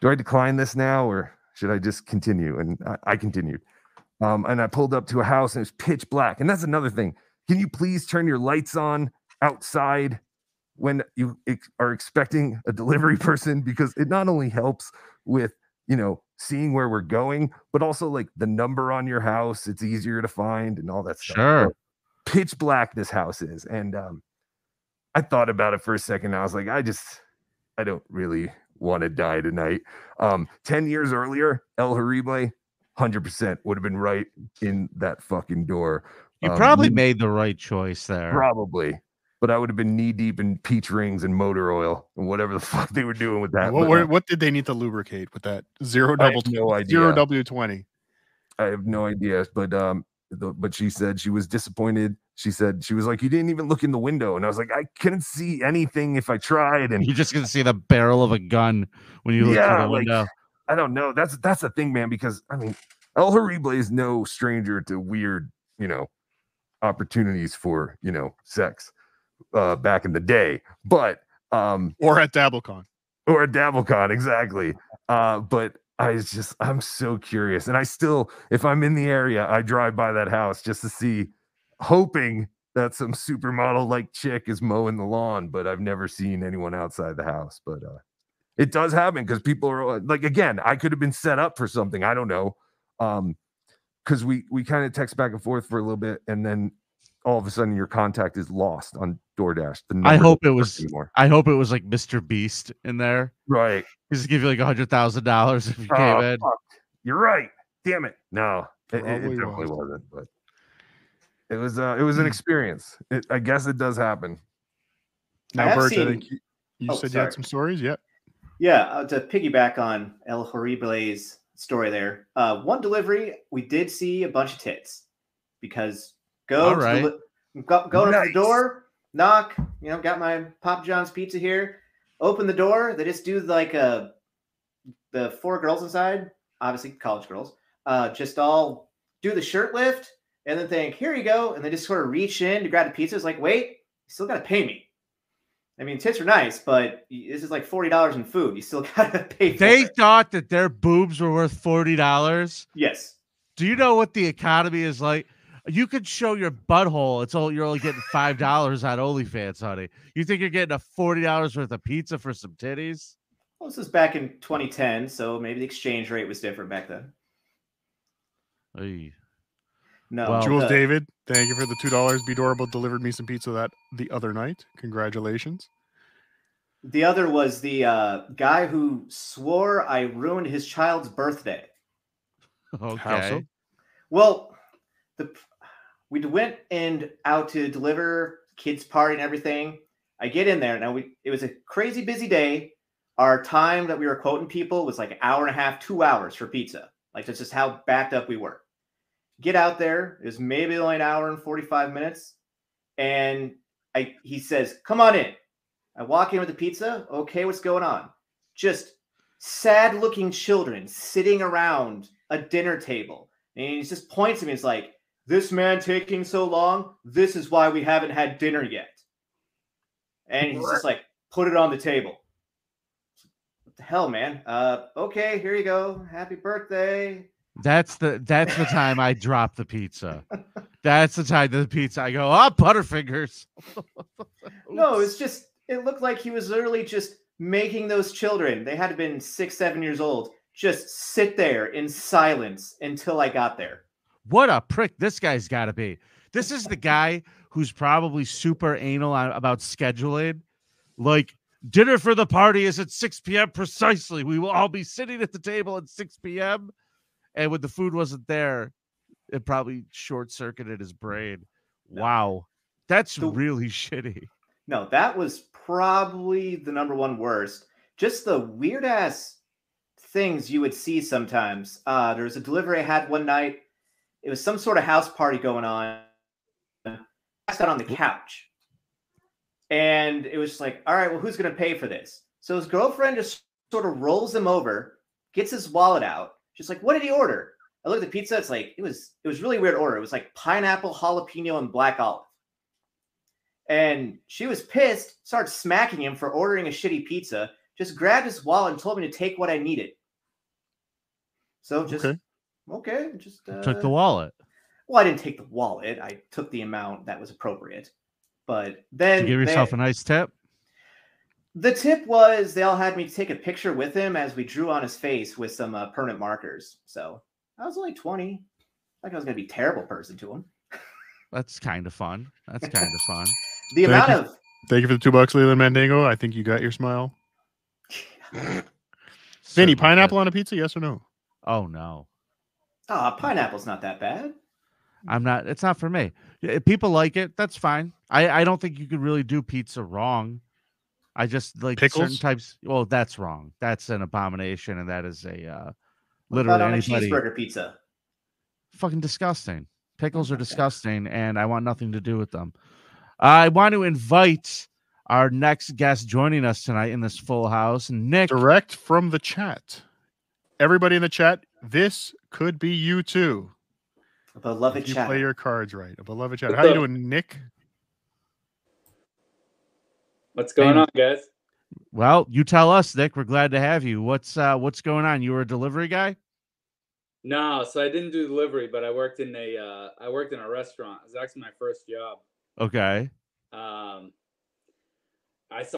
do I decline this now or should I just continue? And I, I continued. Um, and I pulled up to a house and it was pitch black. And that's another thing. Can you please turn your lights on outside when you ex- are expecting a delivery person? Because it not only helps with, you know, seeing where we're going, but also like the number on your house. It's easier to find and all that stuff. Sure. So, pitch black this house is. And um, I thought about it for a second. I was like, I just, I don't really want to die tonight. Um, 10 years earlier, El Horrible, 100% would have been right in that fucking door. You Um, probably made the right choice there. Probably. But I would have been knee deep in peach rings and motor oil and whatever the fuck they were doing with that. what, but, what did they need to lubricate with that zero I have double no idea. zero W twenty? I have no idea. But um, the, but she said she was disappointed. She said she was like, "You didn't even look in the window," and I was like, "I couldn't see anything if I tried." And You're just gonna see the barrel of a gun when you look Yeah, through the like, window. I don't know. That's that's the thing, man. Because I mean, El Horrible is no stranger to weird, you know, opportunities for you know sex uh, back in the day. But um, Or at DabbleCon? or a DabbleCon, exactly. Uh, but I was just I'm so curious, and I still, if I'm in the area, I drive by that house just to see, hoping that some supermodel like chick is mowing the lawn. But I've never seen anyone outside the house. But uh, it does happen because people are uh, like, again, I could have been set up for something. I don't know, um, because we we kind of text back and forth for a little bit, and then all of a sudden your contact is lost on DoorDash. The I hope it was- anymore. I hope it was like Mr. Beast in there. right. He's give you like a hundred thousand dollars if you came Oh, in. fuck. You're right. Damn it. No, it, it- it definitely wasn't. But it was. Uh, it was an Hmm. experience. It, I guess it does happen. Now, have Birch, I think you, you Oh, said you had some stories. Yep. Yeah, uh, to piggyback on El Horrible's story there, uh, one delivery we did see a bunch of tits because go All to right. the, li- go, going up Nice. the door, knock, you know, got my Pop John's pizza here. Open the door. They just do like a the four girls inside, obviously college girls, uh, just all do the shirt lift and then think, here you go, and they just sort of reach in to grab the pizza. It's like, wait, you still got to pay me. I mean, tits are nice, but this is like forty dollars in food. You still gotta pay. For They it. thought that their boobs were worth forty dollars. yes, Do you know what the economy is like? You could show your butthole. It's all you're only getting five dollars on OnlyFans, honey. You think you're getting a forty dollars worth of pizza for some titties? well, this is back in 2010, so maybe the exchange rate was different back then. Ay. No, Well, Jules the- David, thank you for the two dollars. Be Adorable delivered me some pizza that the other night. Congratulations. The other was the uh, guy who swore I ruined his child's birthday. Okay. so? Well, the we went and out to deliver kids party and everything. I get in there now. We it was a crazy busy day. Our time that we were quoting people was like an hour and a half, two hours for pizza. Like that's just how backed up we were. Get out there. It was maybe only an hour and forty five minutes, and I he says, "Come on in." I walk in with the pizza. Okay, what's going on? Just sad looking children sitting around a dinner table. And he just points at me. He's like, This man taking so long, this is why we haven't had dinner yet. And he's just like, Put it on the table. What the hell, man? Uh, okay, here you go. Happy birthday. That's the that's the time I drop the pizza. That's the time the pizza I go, oh Butterfingers. No, it's just, it looked like he was literally just making those children, they had been six, seven years old, just sit there in silence until I got there. what a prick this guy's got to be. This is the guy who's probably super anal about scheduling. Like, dinner for the party is at 6 p.m. precisely. We will all be sitting at the table at 6 p.m. And when the food wasn't there, it probably short circuited his brain. No. Wow. That's The- really shitty. No, that was probably the number one worst. Just the weird ass things you would see sometimes. Uh, there was a delivery I had one night. It was some sort of house party going on. I sat on the couch. And it was just like, all right, well, who's going to pay for this? So his girlfriend just sort of rolls him over, gets his wallet out. She's like, what did he order? I look at the pizza. It's like, it was, it was really weird order. It was like pineapple, jalapeno, and black olive. And she was pissed, started smacking him for ordering a shitty pizza, just grabbed his wallet and told me to take what I needed. So just Okay. okay, just uh, Took the wallet. well, I didn't take the wallet. I took the amount that was appropriate. But then Did you give they- yourself a nice tip. The tip was they all had me take a picture with him as we drew on his face with some uh, permanent markers. So I was only 20. Like I was going to be a terrible person to him. That's kind of fun. That's kind of fun. The Thank amount you. of Thank you for the two bucks, Leland Mandango. I think you got your smile. Vinny, pineapple did. on a pizza? Yes or no? Oh no. ah pineapple's not that bad. I'm not. It's not for me. If people like it, that's fine. I I don't think you could really do pizza wrong. I just like certain types. Well, that's wrong. That's an abomination, and that is a uh, What about literally on a cheeseburger pizza. fucking disgusting. Pickles are Okay. disgusting, and I want nothing to do with them. I want to invite our next guest joining us tonight in this full house, Nick. Direct from the chat. Everybody in the chat, this could be you too. A beloved If you chat. play your cards right. A beloved chat. What's How you doing, Nick? What's going Hey. on, guys? Well, you tell us, Nick. We're glad to have you. What's uh what's going on? You were a delivery guy? No, so I didn't do delivery, but I worked in a uh, I worked in a restaurant. It was actually my first job. Okay. Um, I saw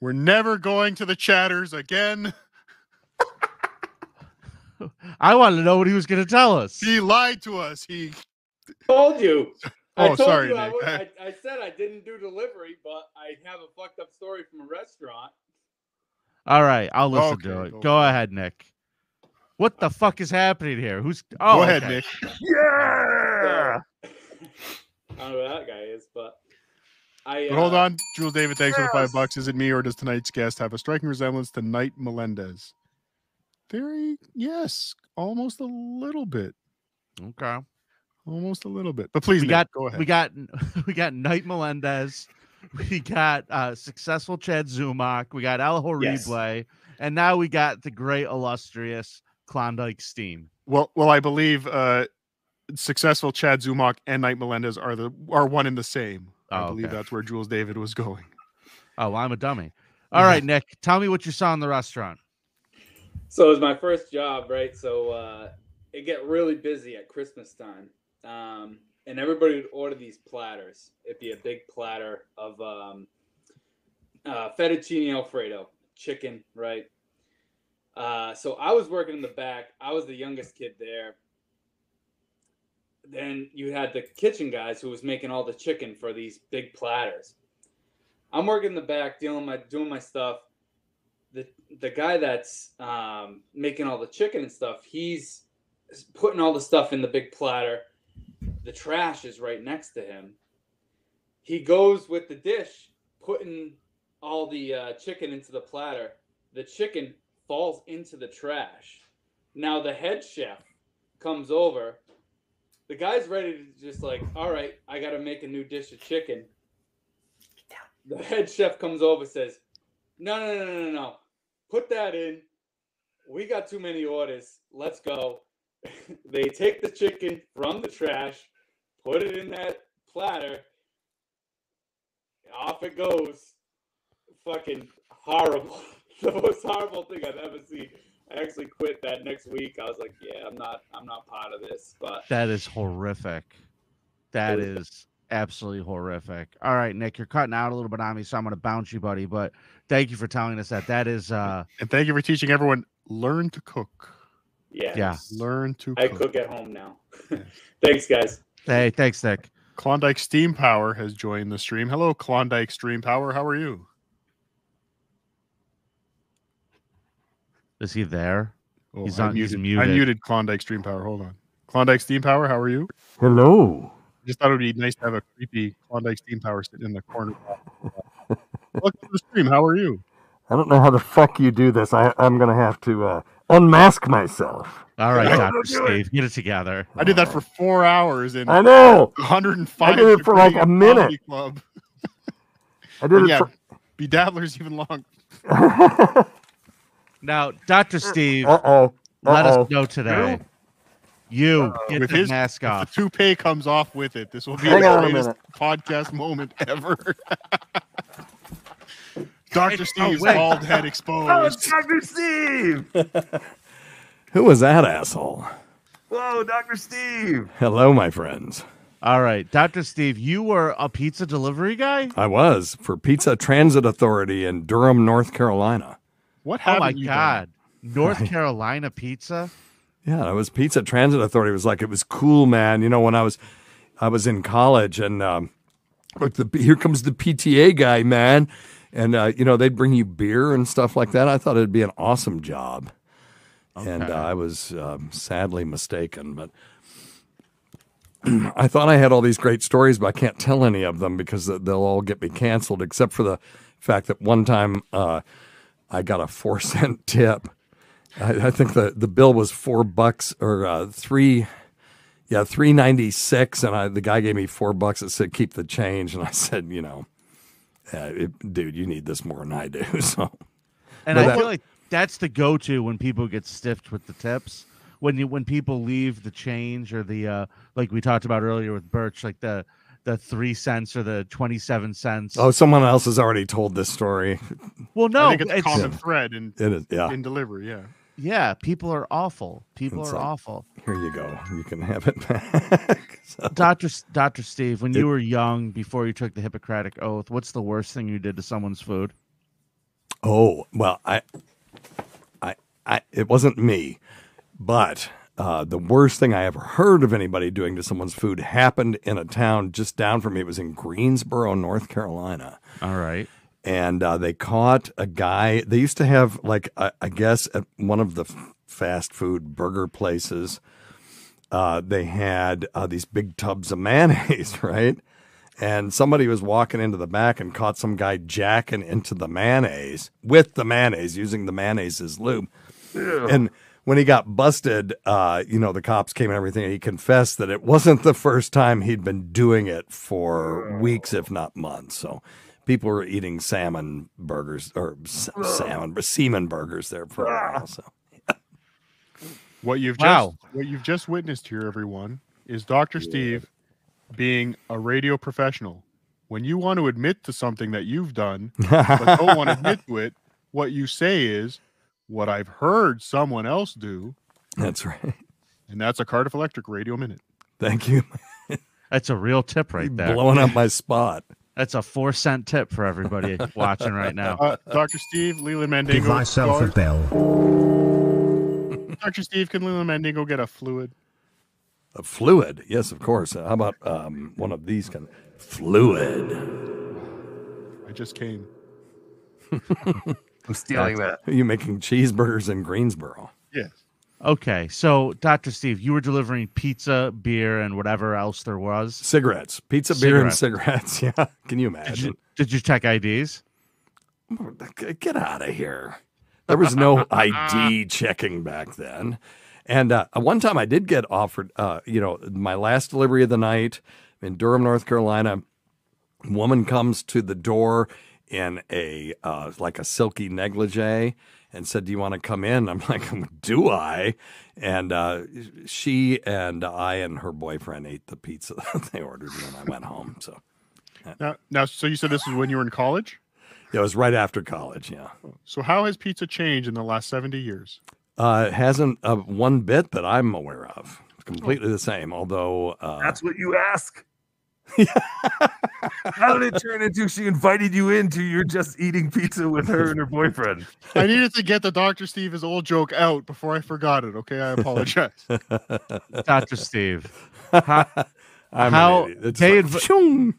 We're never going to the chatters again. I wanted to know what he was going to tell us. He lied to us. He told you. I Oh, told sorry, you I, Nick. would- I, I said I didn't do delivery, but I have a fucked up story from a restaurant. All right, I'll listen to it. go Go, ahead, Nick. What the fuck is happening here? Who's oh, go ahead, okay. Nick. Yeah. I don't know who that guy is, but I But hold uh, on. Jules David, thanks for the five bucks. Is it me or does tonight's guest have a striking resemblance to Knight Melendez? Very yes, almost a little bit. Okay. Almost a little bit. But please, We Nick, got go ahead. we got we got Knight Melendez. We got uh successful Chad Zumock. We got Al Yes. And now we got the great illustrious Klondike Steam. well, well, I believe uh successful Chad Zumock and Knight Melendez are the are one and the same. I Oh, believe okay. that's where Jules David was going. Oh, well, I'm a dummy. All right, Nick, tell me what you saw in the restaurant. So it was my first job, right? So uh, it get really busy at Christmas time, um, and everybody would order these platters. It'd be a big platter of um, uh, fettuccine alfredo, chicken, right? Uh, so I was working in the back. I was the youngest kid there. Then you had the kitchen guys who was making all the chicken for these big platters. I'm working in the back, dealing my doing my stuff the the guy that's um, making all the chicken and stuff, he's putting all the stuff in the big platter. The trash is right next to him. He goes with the dish, putting all the uh, chicken into the platter. The chicken falls into the trash. Now the head chef comes over. The guy's ready to just like, all right, I got to make a new dish of chicken. The head chef comes over, and says, no, no, no, no, no, no. Put that in. We got too many orders. Let's go. they take the chicken from the trash, put it in that platter. Off it goes. Fucking horrible. the most horrible thing I've ever seen. I actually quit that next week. I was like, yeah, I'm not I'm not part of this. But That is horrific. That It is absolutely horrific. All right, Nick, you're cutting out a little bit on me, so I'm going to bounce you, buddy. But thank you for telling us that. That is, uh, And thank you for teaching everyone learn to cook. yeah. Yeah. Learn to I cook. cook at home now. Thanks, guys. Hey, thanks, Nick. Klondike Steam Power has joined the stream. Hello, Klondike Stream Power. How are you? Is he there? Oh, He's I on- he's I muted. muted Klondike Stream Power. Hold on. Klondike Steam Power, how are you? Hello. I Just thought it would be nice to have a creepy Klondike Steam Power sitting in the corner. Welcome to the stream. How are you? I don't know how the fuck you do this. I, I'm gonna have to uh, unmask myself. All right, Dr. do it. Steve, get it together. I did that for four hours in I know. 105. I did it for like a minute. Club. I did And it yeah, for. Bedabbler's even long. Now, Dr. Steve, oh. let Uh-oh. us know today. You uh, get With the his- mask If the toupee comes off with it, this will be Hang the greatest podcast moment ever. Dr. Steve's wait. bald head exposed. Dr. Steve. Who was that asshole? Whoa, Dr. Steve. Hello, my friends. All right, Dr. Steve, you were a pizza delivery guy? I was for Pizza Transit Authority in Durham, North Carolina. What Oh my haven't you done? god. North Carolina pizza? Yeah, I was Pizza Transit Authority. It was like it was cool, man. You know, when I was I was in college and um look the here comes the PTA guy, man. And uh, you know, they'd bring you beer and stuff like that. I thought it'd be an awesome job. And uh, I was um, sadly mistaken, but I thought I had all these great stories, but I can't tell any of them because they'll all get me canceled, except for the fact that one time uh, I got a four cent tip. I, I think the, the bill was four bucks or uh, three, yeah, three ninety six, and I, the guy gave me four bucks. It said keep the change, and I said, you know, yeah, it, dude, you need this more than I do. So And But I that- feel like that's the go-to when people get stiffed with the tips. When you when people leave the change or the uh like we talked about earlier with Birch, like the the three cents or the twenty seven cents. oh, someone else has already told this story. well, no, I think it's a it's, common thread in, It is, yeah. in delivery. Yeah. Yeah. People are awful. People It's are like- awful. Here you go. You can have it back. So- Doctor Doctor Steve, when It- you were young, before you took the Hippocratic oath, what's the worst thing you did to someone's food? Oh well, I, I, I. It wasn't me, but uh, the worst thing I ever heard of anybody doing to someone's food happened in a town just down from me. It was in Greensboro, North Carolina, All right. And uh, they caught a guy. They used to have like I I guess at one of the f- fast food burger places. Uh, they had uh, these big tubs of mayonnaise, right? And somebody was walking into the back and caught some guy jacking into the mayonnaise with the mayonnaise, using the mayonnaise as lube. And when he got busted, uh, you know, the cops came and everything, and he confessed that it wasn't the first time he'd been doing it for weeks, if not months. So people were eating salmon burgers or s- salmon, but semen burgers there for a while. So What you've Wow. just what you've just witnessed here, everyone, is Dr. Steve being a radio professional. When you want to admit to something that you've done, but don't want to admit to it, what you say is what I've heard someone else do, that's right. and that's a Cardiff Electric Radio Minute. Thank you. That's a real tip right there. Blowing up my spot. That's a four cent tip for everybody watching right now. Uh, Dr. Steve, Leland Mandingo. Give myself a bell. Dr. Steve, can Leland Mandingo get a fluid? A fluid, yes, of course. How about um, one of these kind of fluid? I just came. I'm stealing that. Are you making cheeseburgers in Greensboro? Yes. Okay, so Dr. Steve, you were delivering pizza, beer, and whatever else there was. Cigarettes, pizza, beer, and cigarettes. Yeah, can you Did imagine? you, did you check IDs? Get out of here. There was no ID checking back then. And uh, one time I did get offered, uh, you know, my last delivery of the night in Durham, North Carolina. Woman comes to the door in a uh, like a silky negligee and said, "Do you want to come in?" I'm like, "Do I?" And uh, she and I and her boyfriend ate the pizza that they ordered, and I went home. So Now, now, so you said this was when you were in college. yeah, it was right after college. Yeah. So how has pizza changed in the last seventy years? Uh, it hasn't uh, one bit that I'm aware of. It's completely the same. Although uh, That's what you ask. How did it turn into she invited you into you're just eating pizza with her and her boyfriend? I needed to get the Dr. Steve his old joke out before I forgot it. Okay, I apologize. Dr. Steve. How, I'm How an idiot. It's they inv-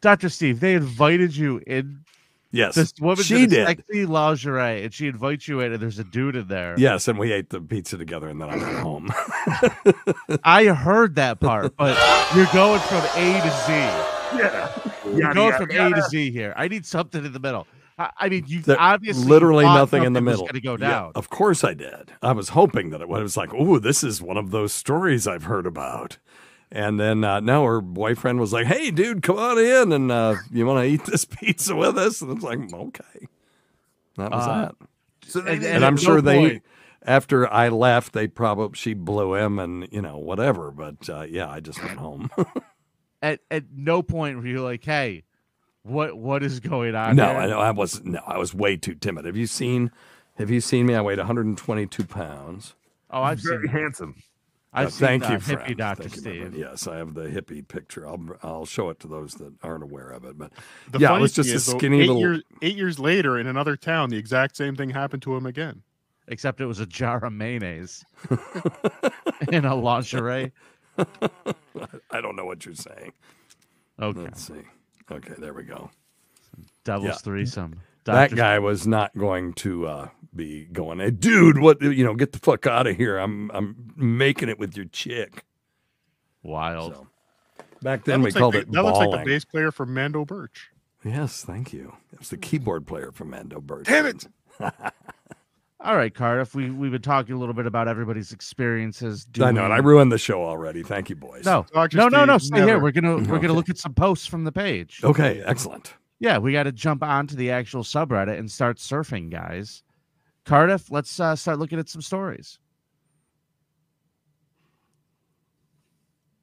Dr. Steve, they invited you in. Yes, This woman she did a did. sexy lingerie, and she invites you in, and there's a dude in there. Yes, and we ate the pizza together, and then I went home. I heard that part, but you're going from A to Z. Yeah. You're going from A to Z here. I need something in the middle. I, I mean, you There- obviously literally nothing in the something was middle. Going to go Yeah, down. of course I did. I was hoping that it it was like, oh, this is one of those stories I've heard about. And then uh, no, her boyfriend was like, "Hey, dude, come on in, and uh, you want to eat this pizza with us?" And it's like, "Okay." That was Uh, that. So And- they, and and I'm sure no they point- after I left, they probably she blew him and you know whatever. But uh, yeah, I just went home. At at no point were you like, "Hey, what what is going on?" no, here?" I know I was no, I was way too timid. Have you seen? Have you seen me? I weighed 122 pounds. Oh, I've Very seen. handsome. I've Uh, seen thank you, hippie friend. Doctor Thank Steve. friend. Yes, I have the hippie picture. I'll I'll show it to those that aren't aware of it. But The yeah, it was just a skinny eight little. Years, eight years later, in another town, the exact same thing happened to him again. Except it was a jar of mayonnaise in a lingerie. I don't know what you're saying. Okay, Let's see. Okay, there we go. devil's yeah. threesome. That guy was not going to uh, be going, hey, dude, what you know, get the fuck out of here. I'm I'm making it with your chick. Wild. So back then we looks like called the- it That looks like balling. the bass player for Mando Birch. Yes, thank you. It was the keyboard player for Mando Bird. Damn it! All right, Cardiff. We we've been talking a little bit about everybody's experiences. I know, and I ruined the show already. Thank you, boys. No, Dr. no, no, no. Steve, Stay here. We're gonna we're Okay. gonna look at some posts from the page. Okay, excellent. Yeah, we got to jump onto the actual subreddit and start surfing, guys. Cardiff, let's uh, start looking at some stories.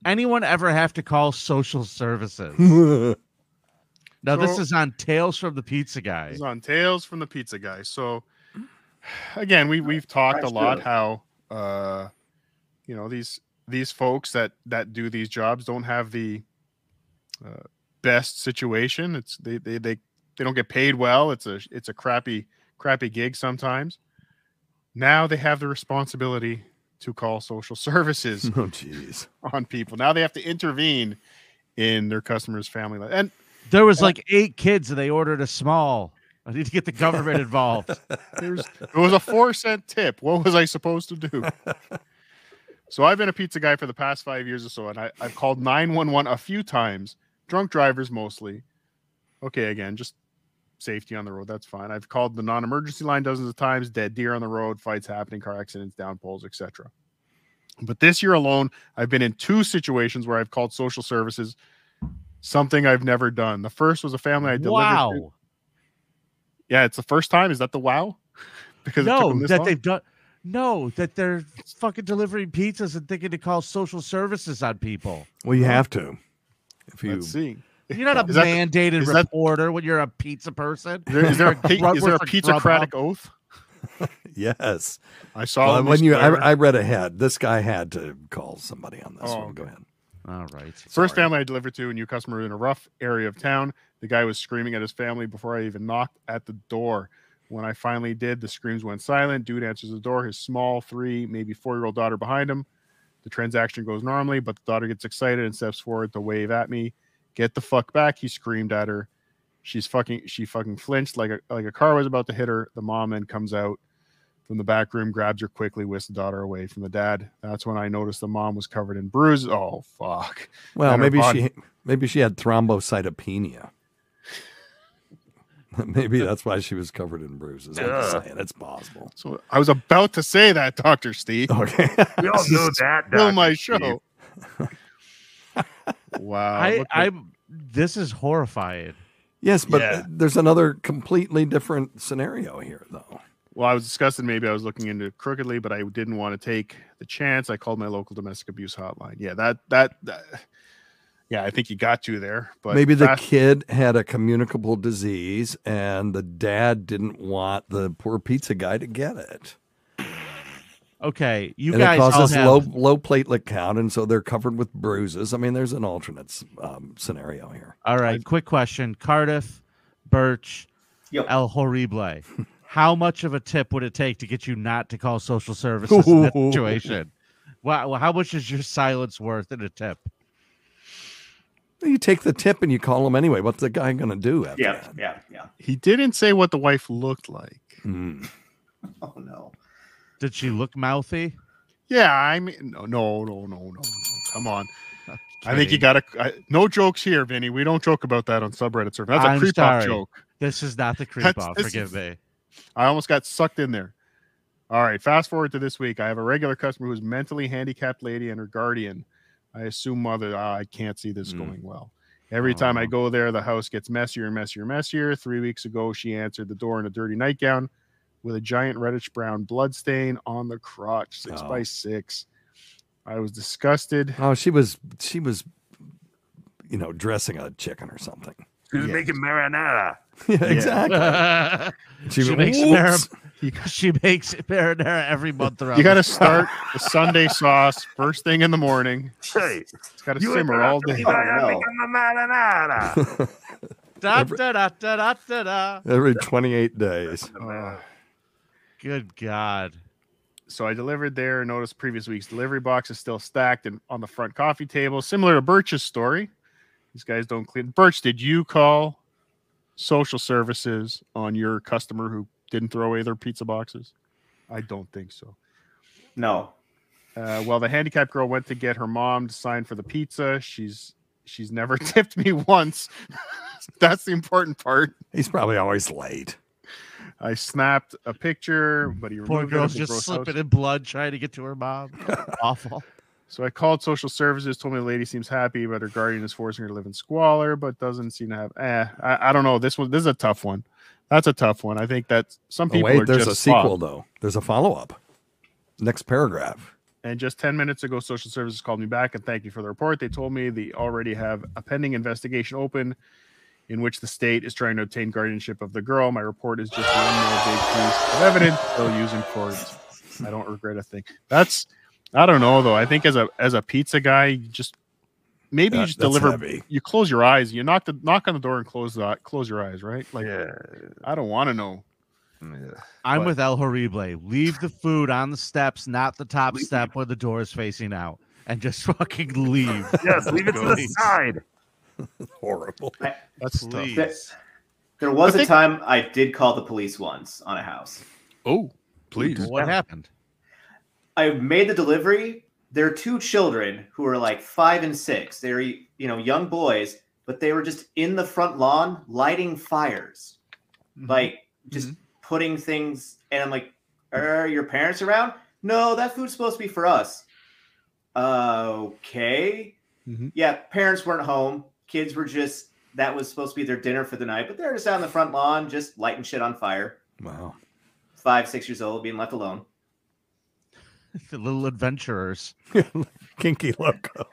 Anyone ever have to call social services? Now, this is on Tales from the Pizza Guy. It's on Tales from the Pizza Guy. So again, we we've talked a lot true. how uh you know these these folks that that do these jobs don't have the uh, best situation. It's they they they they don't get paid well. It's a it's a crappy crappy gig sometimes. Now they have the responsibility to call social services oh, jeez. on people. Now they have to intervene in their customers' family life. And There was like eight kids and they ordered a small. I need to get the government involved. There's it was a four cent tip. What was I supposed to do? So I've been a pizza guy for the past five years or so, and I, I've called 911 a few times, drunk drivers mostly. Okay, again, just safety on the road. That's fine. I've called the non-emergency line dozens of times, dead deer on the road, fights happening, car accidents, down poles, etc. But this year alone, I've been in two situations where I've called social services, something I've never done. The first was a family I delivered. to- wow. Yeah, it's the first time. Is that the wow? because it took No, them this that long? they've done. No, that they're fucking delivering pizzas and thinking to call social services on people. Well, you have to. If you Let's see. You're not a Is that mandated that- reporter when you're a pizza person. Is there, is there a, Grub- is there a work pizzocratic oath? yes. I saw Well, when you. I, I read ahead. This guy had to call somebody on this Oh, one. Go ahead. All right. First Sorry. family I delivered to, a new customer in a rough area of town. The guy was screaming at his family before I even knocked at the door. When I finally did, the screams went silent. Dude answers the door, his small three, maybe four year old daughter behind him. The transaction goes normally, but the daughter gets excited and steps forward to wave at me. Get the fuck back, he screamed at her. She's fucking she fucking flinched like a like a car was about to hit her. The mom then comes out from the back room, grabs her quickly, whisks the daughter away from the dad. That's when I noticed the mom was covered in bruises. Oh fuck. Well, maybe body- she maybe she had thrombocytopenia. maybe that's why she was covered in bruises. I'm just saying, it's possible. So I was about to say that, Doctor Steve. Okay. We all know that. Kill Dr. my Steve. show. wow. I, I This is horrifying. yes, but Yeah. there's another completely different scenario here, though. well, I was discussing maybe I was looking into crookedly, but I didn't want to take the chance. I called my local domestic abuse hotline. Yeah, that that, that yeah, I think he got you there. But Maybe the fast- kid had a communicable disease and the dad didn't want the poor pizza guy to get it. Okay, you and guys it all causes have. low low platelet count, and so they're covered with bruises. I mean, there's an alternate um, scenario here. All right, quick question: Cardiff, Birch, Yo. El Horrible. How much of a tip would it take to get you not to call social services in that situation? Wow, how much is your silence worth in a tip? You take the tip and you call him anyway. What's the guy going to do after Yeah, that? yeah, yeah. he didn't say what the wife looked like. Hmm. Oh no. Did she look mouthy? Yeah, I mean, no, no, no, no, no, no. Come on. I think you got to. No jokes here, Vinny. We don't joke about that on subreddit surfing. That's a I'm creep off sorry. joke. This is not the creep off. Forgive is- me. I almost got sucked in there. All right, fast forward to this week. I have a regular customer who's mentally handicapped lady and her guardian. I assume mother. Ah, I can't see this Mm. going well. Every time I Oh. go there, the house gets messier and messier and messier. Three weeks ago, she answered the door in a dirty nightgown. with a giant reddish brown blood stain on the crotch, six Oh. by six. I was disgusted. Oh, she was she was, you know, dressing a chicken or something. She was Yes. making marinara. Yeah, exactly. she, went, makes "Whoops." marinara. She makes marinara every month throughout. You got to start the Sunday sauce first thing in the morning. Hey, It's got to simmer all day. Oh, marinara. Da, da, da, da, da, da, da. Every 28 days. Uh, Good God. so I delivered there. Noticed previous week's delivery box is still stacked and on the front coffee table, similar to Birch's story. These guys don't clean. Birch, did you call social services on your customer who didn't throw away their pizza boxes? I don't think so. No. Uh, well, the handicapped girl went to get her mom to sign for the pizza. She's she's never tipped me once. That's the important part. He's probably always late. I snapped a picture, but he Poor removed girl's just slipping house. in blood trying to get to her mom. Awful. So I called social services, told me the lady seems happy, but her guardian is forcing her to live in squalor, but doesn't seem to have. Eh, I, I don't know. This one, this is a tough one. That's a tough one. I think that some people. Oh, people wait, are there's a sequel, though. There's a follow up. Next paragraph. And just 10 minutes ago, social services called me back and thanked me for the report. They told me they already have a pending investigation open in which the state is trying to obtain guardianship of the girl. My report is just one more big piece of evidence they'll use in court. I don't regret a thing. That's, I don't know though. I think as a as a pizza guy, you just maybe you just deliver. heavy. You close your eyes. You knock the knock on the door and close the close your eyes. Right? Like yeah. I don't want to know. yeah. I'm But- with El Horrible. Leave the food on the steps, not the top Leave- step where the door is facing out, and just fucking leave. Yes, leave it to the side. Horrible. That's tough. Please. There, there was I a think- time I did call the police once on a house. Oh, please. What happened? I made the delivery. There are two children who are like five and six. They're you know young boys, but they were just in the front lawn lighting fires, like just putting things. And I'm like, "Are your parents around?" No, that food's supposed to be for us. okay. Mhm. Yeah, parents weren't home. Kids were just that was supposed to be their dinner for the night, but they're just out on the front lawn, just lighting shit on fire. Wow. Five, six years old, being left alone. the little adventurers. Kinky loco.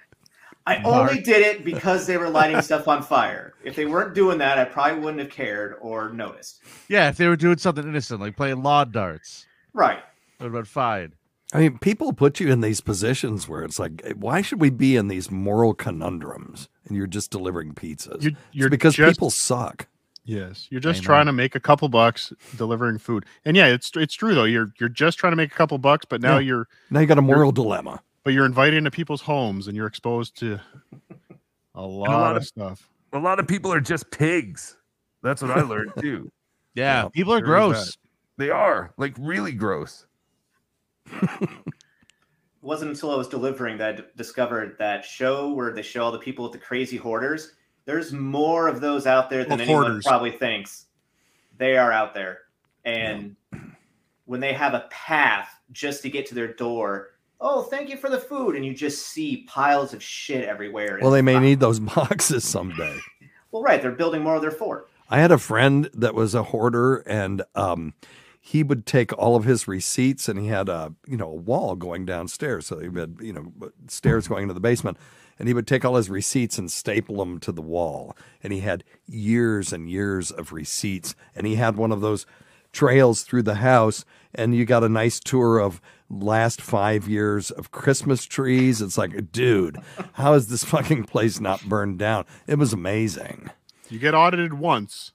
I Mark. only did it because they were lighting stuff on fire. If they weren't doing that, I probably wouldn't have cared or noticed. Yeah, if they were doing something innocent, like playing lawn darts, Right. it would have been fine. I mean, people put you in these positions where it's like, why should we be in these moral conundrums? And you're just delivering pizzas. You're, you're because just, people suck. Yes, you're just Amen. trying to make a couple bucks delivering food. And yeah, it's it's true though. You're you're just trying to make a couple bucks, but now Yeah. you're Now you got a moral dilemma. but you're invited into people's homes and you're exposed to a lot, lot of of- stuff. A lot of people are just pigs. That's what I learned too. Yeah, Yeah, people are gross. They are like really gross. It wasn't until I was delivering that I d- discovered that show where they show all the people with the crazy hoarders. There's more of those out there than anyone hoarders. probably thinks. They are out there. And when they have a path just to get to their door, oh, thank you for the food. And you just see piles of shit everywhere. Well, they may And- need those boxes someday. Well, right. They're building more of their fort. I had a friend that was a hoarder, and um, he would take all of his receipts, and he had a you know a wall going downstairs, so he had you know stairs going into the basement, and he would take all his receipts and staple them to the wall, and he had years and years of receipts, and he had one of those trails through the house, and you got a nice tour of last five years of Christmas trees. It's like, dude, how is this fucking place not burned down? It was amazing. You get audited once.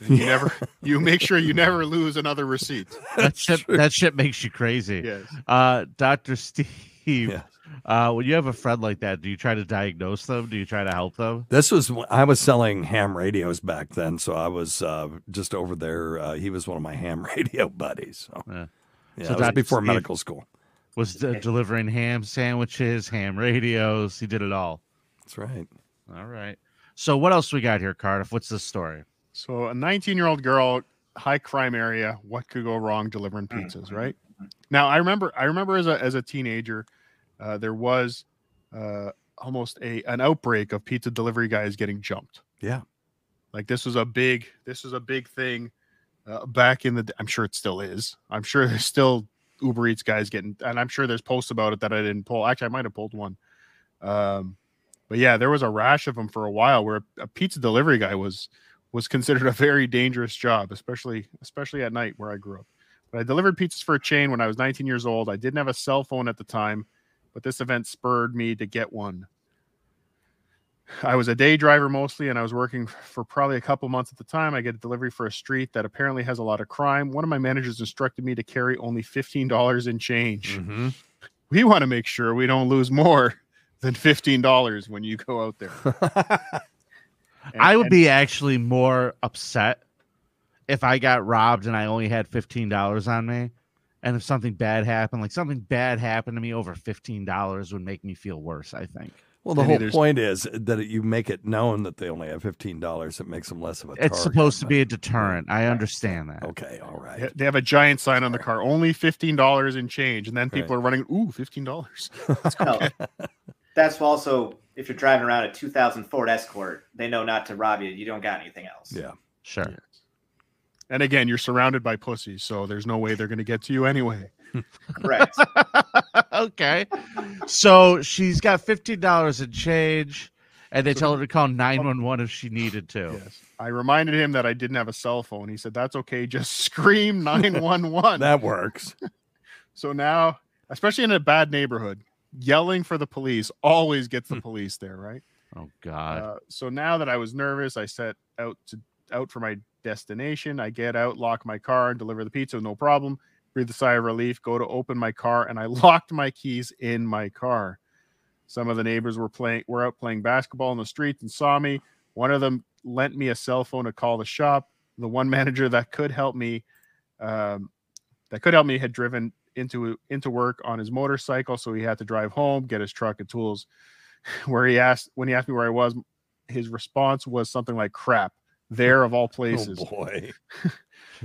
And you never you make sure you never lose another receipt. That shit, that shit makes you crazy. Yes. Uh, Doctor Steve, Yeah. Uh, when you have a friend like that, do you try to diagnose them? Do you try to help them? This was I was selling ham radios back then, so I was uh, just over there. Uh, he was one of my ham radio buddies. So, Yeah. yeah, So it was before Steve- medical school. Was de- delivering ham sandwiches, ham radios. He did it all. That's right. All right. So what else we got here, Cardiff? What's the story? So a 19 year old girl, high crime area. What could go wrong delivering pizzas, right? Now I remember. I remember as a as a teenager, uh, there was uh, almost a an outbreak of pizza delivery guys getting jumped. Yeah. Like this was a big. This was a big thing uh, back in the. I'm sure it still is. I'm sure there's still Uber Eats guys getting, and I'm sure there's posts about it that I didn't pull. Actually, I might have pulled one. Um, but yeah, there was a rash of them for a while where a pizza delivery guy was was considered a very dangerous job, especially especially at night where I grew up. But I delivered pizzas for a chain when I was 19 years old. I didn't have a cell phone at the time, but this event spurred me to get one. I was a day driver mostly, and I was working for probably a couple months at the time. I get a delivery for a street that apparently has a lot of crime. One of my managers instructed me to carry only $15 in change. Mm-hmm. We want to make sure we don't lose more than $15 when you go out there. And- I would and- be actually more upset if I got robbed and I only had fifteen dollars on me, and if something bad happened, like something bad happened to me over fifteen dollars, would make me feel worse. I think Well, the Maybe whole point is that you make it known that they only have fifteen dollars. It makes them less of a. it's target, supposed to be a deterrent. I understand that. Okay, all right. They- have a giant sign on the car, only fifteen dollars in change, and then people Right. are running. Ooh, fifteen dollars. No, that's also if you're driving around a 2000 Ford Escort, they know not to rob you. You don't got anything else. Yeah. Sure. And again, you're surrounded by pussies, so there's no way they're going to get to you anyway. Correct. okay. So she's got fifteen dollars in change, and they So- tell her to call nine one one if she needed to. Yes. I reminded him that I didn't have a cell phone. He said, "That's okay. Just scream nine one one." That works. So now, especially in a bad neighborhood, yelling for the police always gets the police there, right? Oh God. Uh, so now that I was nervous, I set out to out for my destination. I get out, lock my car, and deliver the pizza, no problem. Breathe a sigh of relief. Go to open my car, and I locked my keys in my car. Some of the neighbors were playing, were out playing basketball in the streets and saw me. One of them lent me a cell phone to call the shop. The one manager that could help me, um, that could help me, had driven into into work on his motorcycle, so he had to drive home, get his truck and tools. Where he asked when he asked me where I was, his response was something like "crap." There of all places. Oh boy.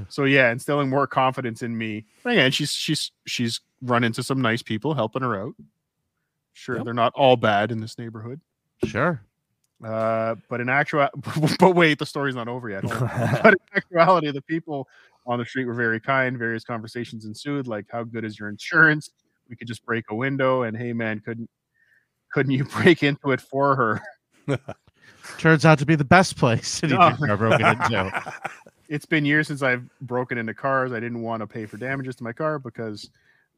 So yeah, instilling more confidence in me. But Again, she's she's she's run into some nice people helping her out. Sure, Yep. they're not all bad in this neighborhood. Sure. Uh, but in actual, but wait, the story's not over yet. But in actuality, the people on the street were very kind. Various conversations ensued, like "How good is your insurance?" We could just break a window, and "Hey, man, couldn't couldn't you break into it for her?" Turns out to be the best place city No. dream car broken into. it's been years since I've broken into cars. I didn't want to pay for damages to my car because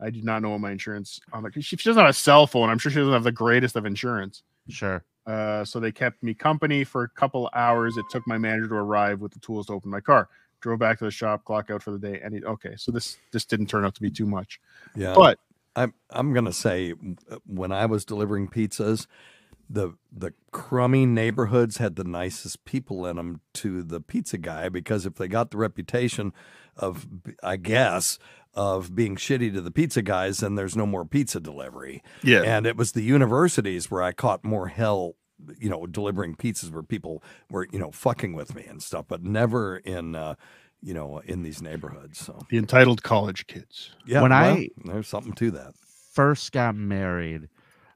I did not know my insurance on the. She, she doesn't have a cell phone. I'm sure she doesn't have the greatest of insurance. Sure. Uh, so they kept me company for a couple hours. It took my manager to arrive with the tools to open my car. Drove back to the shop, clock out for the day, and he, okay, so this this didn't turn out to be too much. Yeah. But I'm I'm gonna say uh, when I was delivering pizzas, the the crummy neighborhoods had the nicest people in them to the pizza guy because if they got the reputation of I guess of being shitty to the pizza guys, then there's no more pizza delivery. yeah, And it was the universities where I caught more hell, you know, delivering pizzas where people were you know fucking with me and stuff, but never in. Uh, you know, in these neighborhoods. So the entitled college kids. yeah, When well, I- there's something to that. First got married,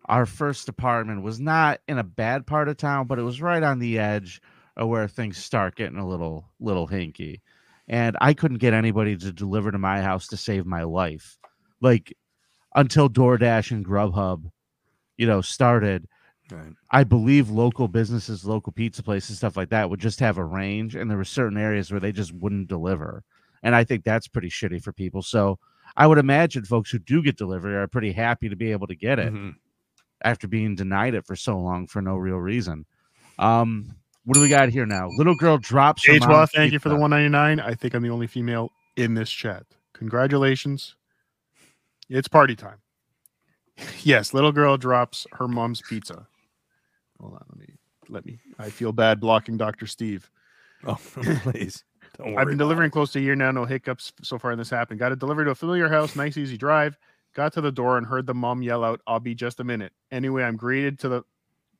our first apartment was not in a bad part of town, but it was right on the edge of where things start getting a little little hinky. And I couldn't get anybody to deliver to my house to save my life. Like until DoorDash and Grubhub, you know, started. Right. I believe local businesses, local pizza places, stuff like that would just have a range, and there were certain areas where they just wouldn't deliver. And I think that's pretty shitty for people. So I would imagine folks who do get delivery are pretty happy to be able to get it Mhm. After being denied it for so long for no real reason. Um, what do we got here now? Little girl drops. her H. Well, mom's thank you for the 199. I think I'm the only female in this chat. Congratulations. It's party time. yes, little girl drops her mom's pizza. Hold on, let me let me. I feel bad blocking Dr. Steve. Oh, please. Don't worry. I've been delivering it. close to a year now, no hiccups so far in this happened. Got it delivered to a familiar house, nice easy drive. Got to the door and heard the mom yell out, "I'll be just a minute." Anyway, I'm greeted to the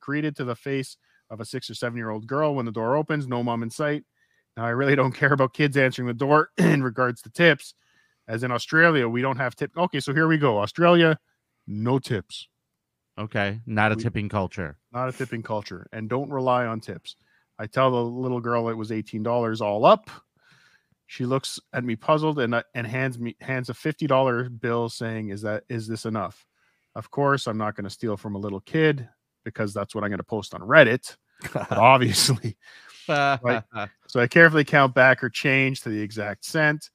greeted to the face of a six or seven year old girl when the door opens. No mom in sight. Now I really don't care about kids answering the door in regards to tips. As in Australia, we don't have tip. Okay, so here we go. Australia, no tips. Okay, not a We- tipping culture. Not a tipping culture, and don't rely on tips. I tell the little girl it was eighteen dollars all up. She looks at me puzzled and uh, and hands me hands a fifty dollar bill, saying, "Is that is this enough?" Of course, I'm not going to steal from a little kid because that's what I'm going to post on Reddit. But obviously, Right. so I carefully count back her change to the exact cent.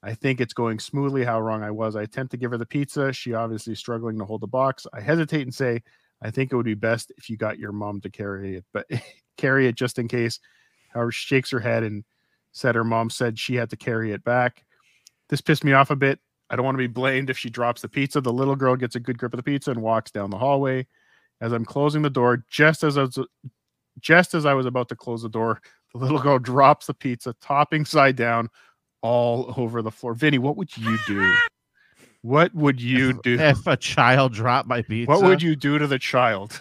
I think it's going smoothly. How wrong I was. I attempt to give her the pizza. She obviously is struggling to hold the box. I hesitate and say, I think it would be best if you got your mom to carry it, but carry it just in case. However, she shakes her head and said her mom said she had to carry it back. This pissed me off a bit. I don't want to be blamed if she drops the pizza. The little girl gets a good grip of the pizza and walks down the hallway. As I'm closing the door, just as I was just as I was about to close the door, the little girl drops the pizza, topping side down, all over the floor. Vinny, what would you do? What would you do? if a child dropped my pizza, What would you do to the child?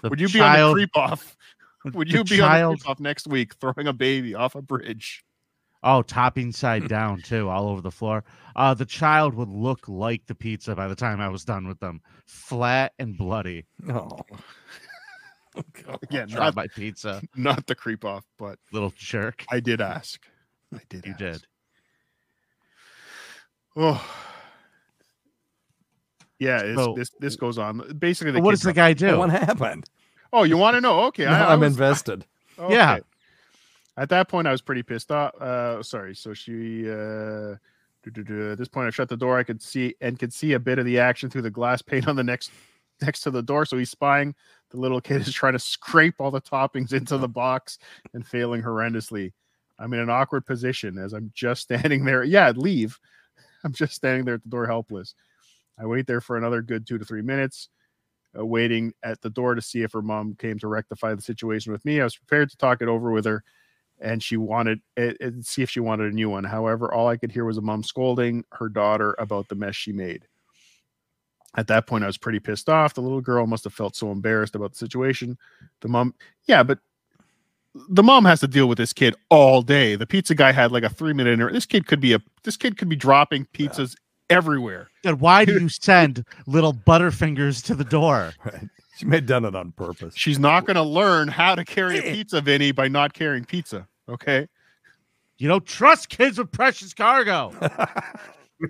the Would you be on the creep off? Would you be on the child- creep off next week throwing a baby off a bridge? Oh, topping side down too, all over the floor. Uh, the child would look like the pizza by the time I was done with them, flat and bloody. oh. Again, Drop not, my pizza, not the creep off, but little jerk. I did ask. I did. You ask. did. Oh. Yeah, it's, So- this this goes on. Basically, the What does the guy do? What happened? Oh, you want to know? Okay, No, I, I I'm was- invested. Yeah. Okay. At that point, I was pretty pissed off. Uh, sorry. So she. Uh. At this point, I shut the door. I could see and could see a bit of the action through the glass pane on the next next to the door. So he's spying. The little kid is trying to scrape all the toppings into the box and failing horrendously. I'm in an awkward position as I'm just standing there. Yeah, leave. I'm just standing there at the door, helpless. I wait there for another good two to three minutes uh, waiting at the door to see if her mom came to rectify the situation with me. I was prepared to talk it over with her, and she wanted it, and see if she wanted a new one. However, all I could hear was a mom scolding her daughter about the mess she made. At that point, I was pretty pissed off. The little girl must have felt so embarrassed about the situation. The mom, yeah, but the mom has to deal with this kid all day. The pizza guy had like a three minute. Inter- this kid could be a this kid could be dropping pizzas everywhere. Then why do you send little butterfingers to the door? Right. She may have done it on purpose. She's not going to learn how to carry a pizza, Vinny, by not carrying pizza. Okay. You don't trust kids with precious cargo.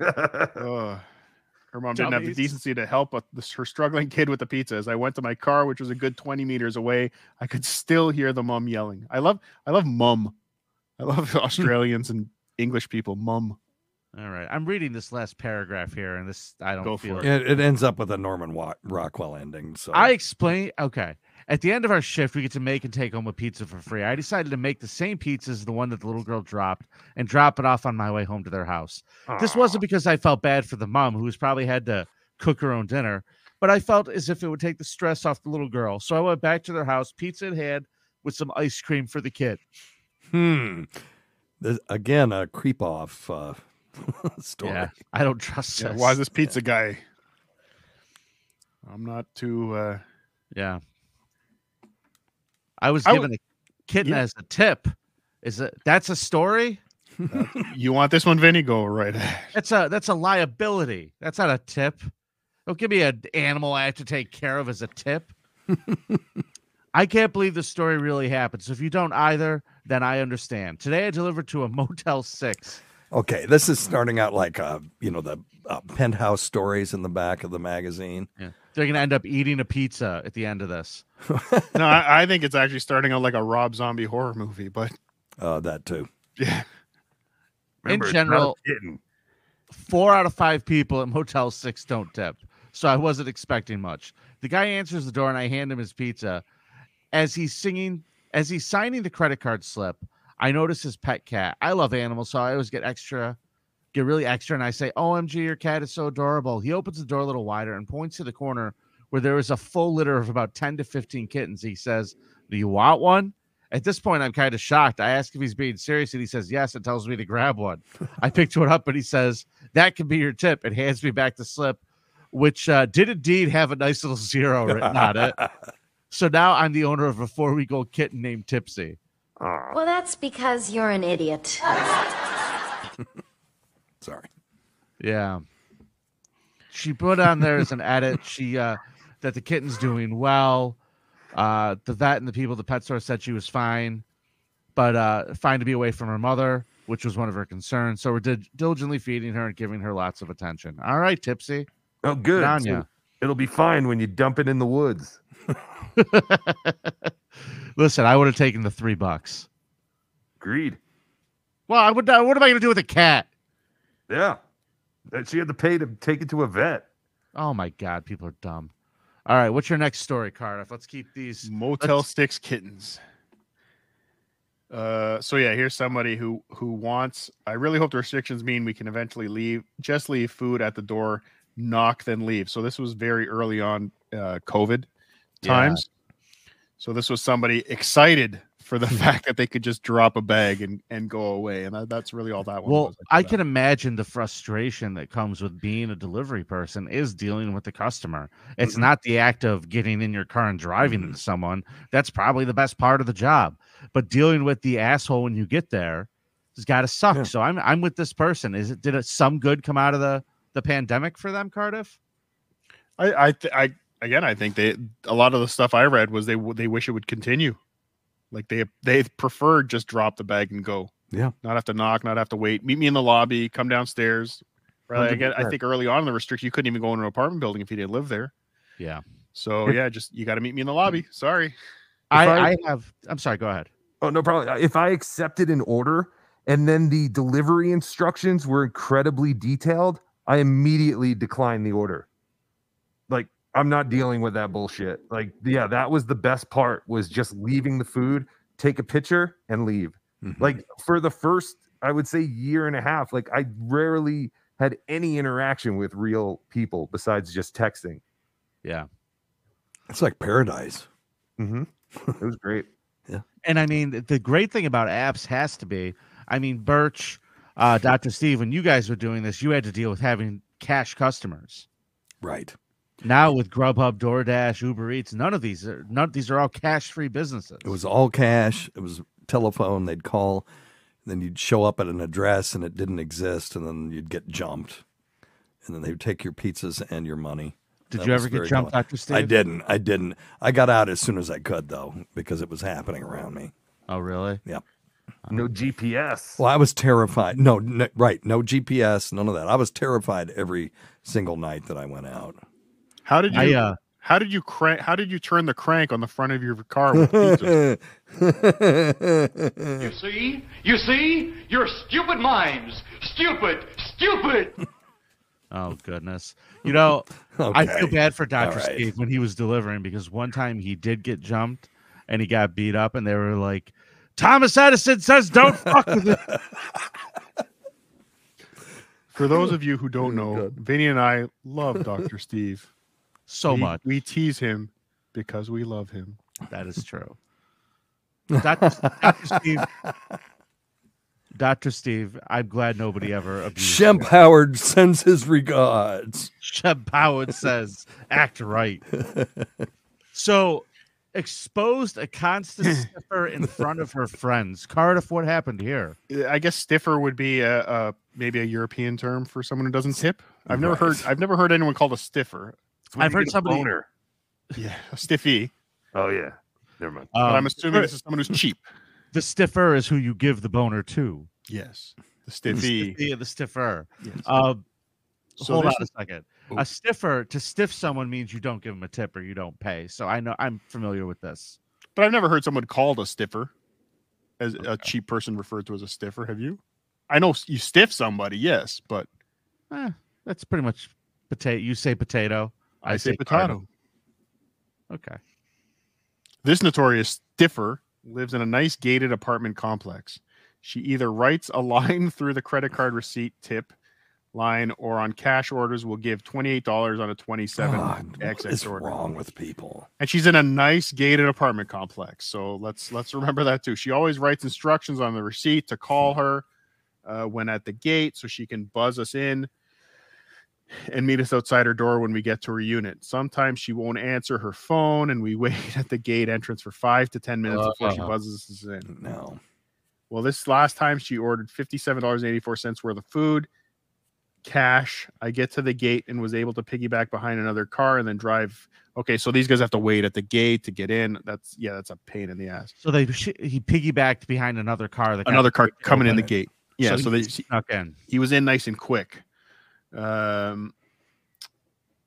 Uh, her mom didn't have the decency to help with this, her struggling kid with the pizza. As I went to my car, which was a good 20 meters away, I could still hear the mom yelling. I love, I love mum. I love Australians and English people. Mum. All right, I'm reading this last paragraph here, and this I don't Go for feel it. It, it ends up with a Norman Rockwell ending. So I explain. Okay. At the end of our shift, we get to make and take home a pizza for free. I decided to make the same pizza as the one that the little girl dropped and drop it off on my way home to their house. This wasn't because I felt bad for the mom, who's probably had to cook her own dinner, but I felt as if it would take the stress off the little girl. So I went back to their house, pizza in hand, with some ice cream for the kid. hmm. There's, again, a creep off uh, story. Yeah, I don't trust Yeah, this. why is this pizza guy? I'm not too. uh Yeah. I was I given a kitten Yeah. as a tip. Is it that's a story? You want this one, Vinny? Go right. That's a that's a liability. That's not a tip. Don't give me an animal I have to take care of as a tip. I can't believe the story really happened. So if you don't either, then I understand. Today I delivered to a Motel Six. Okay, this is starting out like uh, you know the uh, penthouse stories in the back of the magazine. Yeah. They're gonna end up eating a pizza at the end of this. No, I, I think it's actually starting out like a Rob Zombie horror movie, but Uh, that too. yeah. In Remember, it's not a general, four out of five people at Motel Six don't tip. So I wasn't expecting much. The guy answers the door and I hand him his pizza. As he's singing, as he's signing the credit card slip, I notice his pet cat. I love animals, so I always get extra, get really extra. And I say, OMG, your cat is so adorable. He opens the door a little wider and points to the corner where there is a full litter of about 10 to 15 kittens. He says, Do you want one? At this point, I'm kind of shocked. I ask if he's being serious, and he says yes and tells me to grab one. I picked one up, and he says, That can be your tip, and hands me back the slip, which uh, did indeed have a nice little zero written on it. So now I'm the owner of a four week old kitten named Tipsy. Aw. Well, that's because you're an idiot. Sorry. Yeah. She put on there as an edit. She uh that the kitten's doing well. Uh the vet and the people at the pet store said she was fine, but uh fine to be away from her mother. which was one of her concerns. So we're dil- diligently feeding her and giving her lots of attention. All right, Tipsy. Oh, good. on So. It'll be fine when you dump it in the woods. Listen, I would have taken the three bucks. Agreed. Well, I would. What am I going to do with a cat? Yeah. That she had to pay to take it to a vet. Oh my god, people are dumb. All right, what's your next story, Cardiff? Let's keep these. Motel let's- Sticks kittens. Uh, so yeah, here's somebody who who wants. I really hope the restrictions mean we can eventually leave. Just leave food at the door, knock then leave. So this was very early on uh, COVID Yeah. So this was somebody excited for the fact that they could just drop a bag and and go away, and that, that's really all that one. Well, I can imagine the frustration that comes with being a delivery person is dealing with the customer. It's Mhm. not the act of getting in your car and driving into someone. That's probably the best part of the job. But dealing with the asshole when you get there has got to suck. Yeah. So I'm I'm with this person. Is it did it some good come out of the the pandemic for them, Cardiff? I I, th- I again, I think they a lot of the stuff I read was they they wish it would continue. Like they they preferred just drop the bag and go. Yeah. Not have to knock, not have to wait. Meet me in the lobby. Come downstairs. Right. I get. I think early on in the restriction, you couldn't even go into an apartment building if you didn't live there. Yeah. So yeah, just you got to meet me in the lobby. Sorry. I, I- I have I'm sorry, go ahead. Oh, no problem. Uh, if I accepted an order and then the delivery instructions were incredibly detailed, I immediately declined the order. Like, I'm not dealing with that bullshit. Like, yeah, that was the best part was just leaving the food, take a picture and leave. Mhm. Like for the first, I would say year and a half, like I rarely had any interaction with real people besides just texting. Yeah. it's like paradise. Mm-hmm. It was great. Yeah. And I mean, the great thing about apps has to be, I mean, Birch, uh, Dr. Steve, when you guys were doing this, you had to deal with having cash customers. Right. Now with Grubhub, DoorDash, Uber Eats, none of these are none. These are all cash-free businesses. It was all cash. It was telephone. They'd call, then you'd show up at an address and it didn't exist, and then you'd get jumped, and then they'd take your pizzas and your money. Did That you ever get jumped. Dr. Steve? I didn't. I didn't. I got out as soon as I could though, because it was happening around me. Oh, really? Yeah. No GPS. Well, I was terrified. No, n- right. No GPS. None of that. I was terrified every single night that I went out. How did you? I uh, how did you crank? How did you turn the crank on the front of your car with pizzas? You see? You see? You're stupid minds. Stupid. Stupid. oh goodness. You know, I feel bad for Dr. right. Steve when he was delivering because one time he did get jumped and he got beat up, and they were like, "Thomas Edison says don't fuck with it." For those of you who don't know, Vinnie and I love Dr. Steve. So we, much. We tease him because we love him. That is true. Dr. Dr. Steve. Dr. Steve, I'm glad nobody ever abused Shemp you. Howard sends his regards. Shemp Howard says, act right. So exposed a constant stiffer in front of her friends. Cardiff, what happened here? I guess stiffer would be a, a maybe a European term for someone who doesn't tip. I've never heard I've never heard anyone called a stiffer. It's when I've you heard get a somebody- boner. Yeah, a stiffy. Oh yeah. Never mind. but Um, I'm assuming this is someone who's cheap. the stiffer is who you give the boner to. Yes, the stiffy. Yeah, the stiffer. Yes. Uh, So hold on a second. Oh. A stiffer to stiff someone means you don't give them a tip or you don't pay. So I know I'm familiar with this. But I've never heard someone called a stiffer as a cheap person referred to as a stiffer. Have you? I know you stiff somebody, yes, but Eh, that's pretty much potato. You say potato. I, say, Cardiff. potato. Okay. This notorious stiffer lives in a nice gated apartment complex. She either writes a line through the credit card receipt tip line or on cash orders will give $28 on a 27 God, what XX is order. wrong with people? And she's in a nice gated apartment complex. So let's let's remember that too. She always writes instructions on the receipt to call her uh, when at the gate so she can buzz us in and meet us outside her door when we get to her unit. Sometimes she won't answer her phone and we wait at the gate entrance for five to 10 minutes before she Uh-huh. buzzes us in. No. Well, this last time she ordered $57.84 worth of food, cash. I get to the gate and was able to piggyback behind another car and then drive. Okay, so these guys have to wait at the gate to get in. That's yeah, that's a pain in the ass. So they he piggybacked behind another car. That Another car coming in the gate. Yeah, so, so they, you snuck in. he was in nice and quick. Um,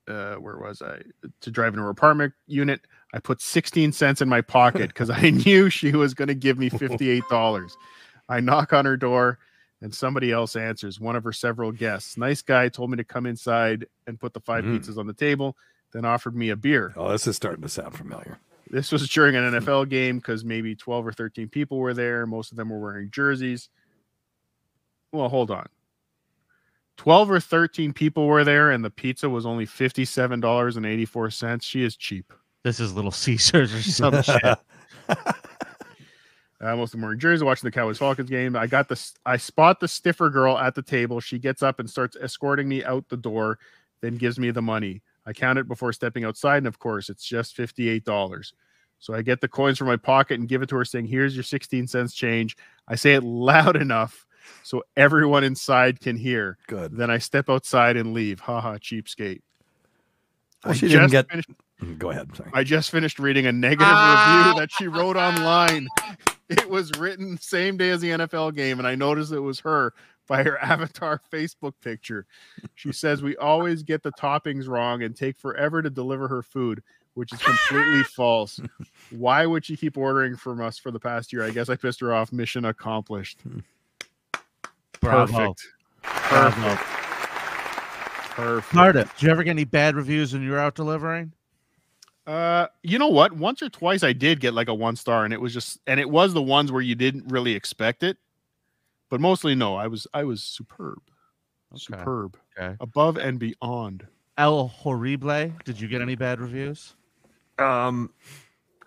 uh, where was I? To drive into her apartment unit, I put 16 cents in my pocket because I knew she was going to give me $58. I knock on her door and somebody else answers, one of her several guests. Nice guy told me to come inside and put the five Mm. pizzas on the table, then offered me a beer. Oh, this is starting to sound familiar. This was during an NFL game because maybe 12 or 13 people were there. Most of them were wearing jerseys. Well, hold on. 12 or 13 people were there, and the pizza was only $57.84. She is cheap. This is Little Caesars or some shit. Uh, most of them were in Jersey watching the Cowboys Falcons game. I got this. I spot the stiffer girl at the table. She gets up and starts escorting me out the door, then gives me the money. I count it before stepping outside, and of course, it's just fifty-eight dollars. So I get the coins from my pocket and give it to her, saying, "Here's your sixteen cents change." I say it loud enough so everyone inside can hear. Good. Then I step outside and leave. Haha, cheapskate. Well, I she didn't get. finished- Mm, Go ahead. Sorry. I just finished reading a negative Ah. review that she wrote online. It was written same day as the NFL game, and I noticed it was her by her avatar Facebook picture. She says we always get the toppings wrong and take forever to deliver her food, which is completely false. Why would she keep ordering from us for the past year? I guess I pissed her off. Mission accomplished. Bravo. Perfect. Bravo. Perfect. Cardiff, did you ever get any bad reviews when you were out delivering? Uh, you know what? Once or twice I did get like a one star, and it was just, and it was the ones where you didn't really expect it, but mostly no. I was, I was superb, Okay. superb, Okay. above and beyond. El Horrible, did you get any bad reviews? Um,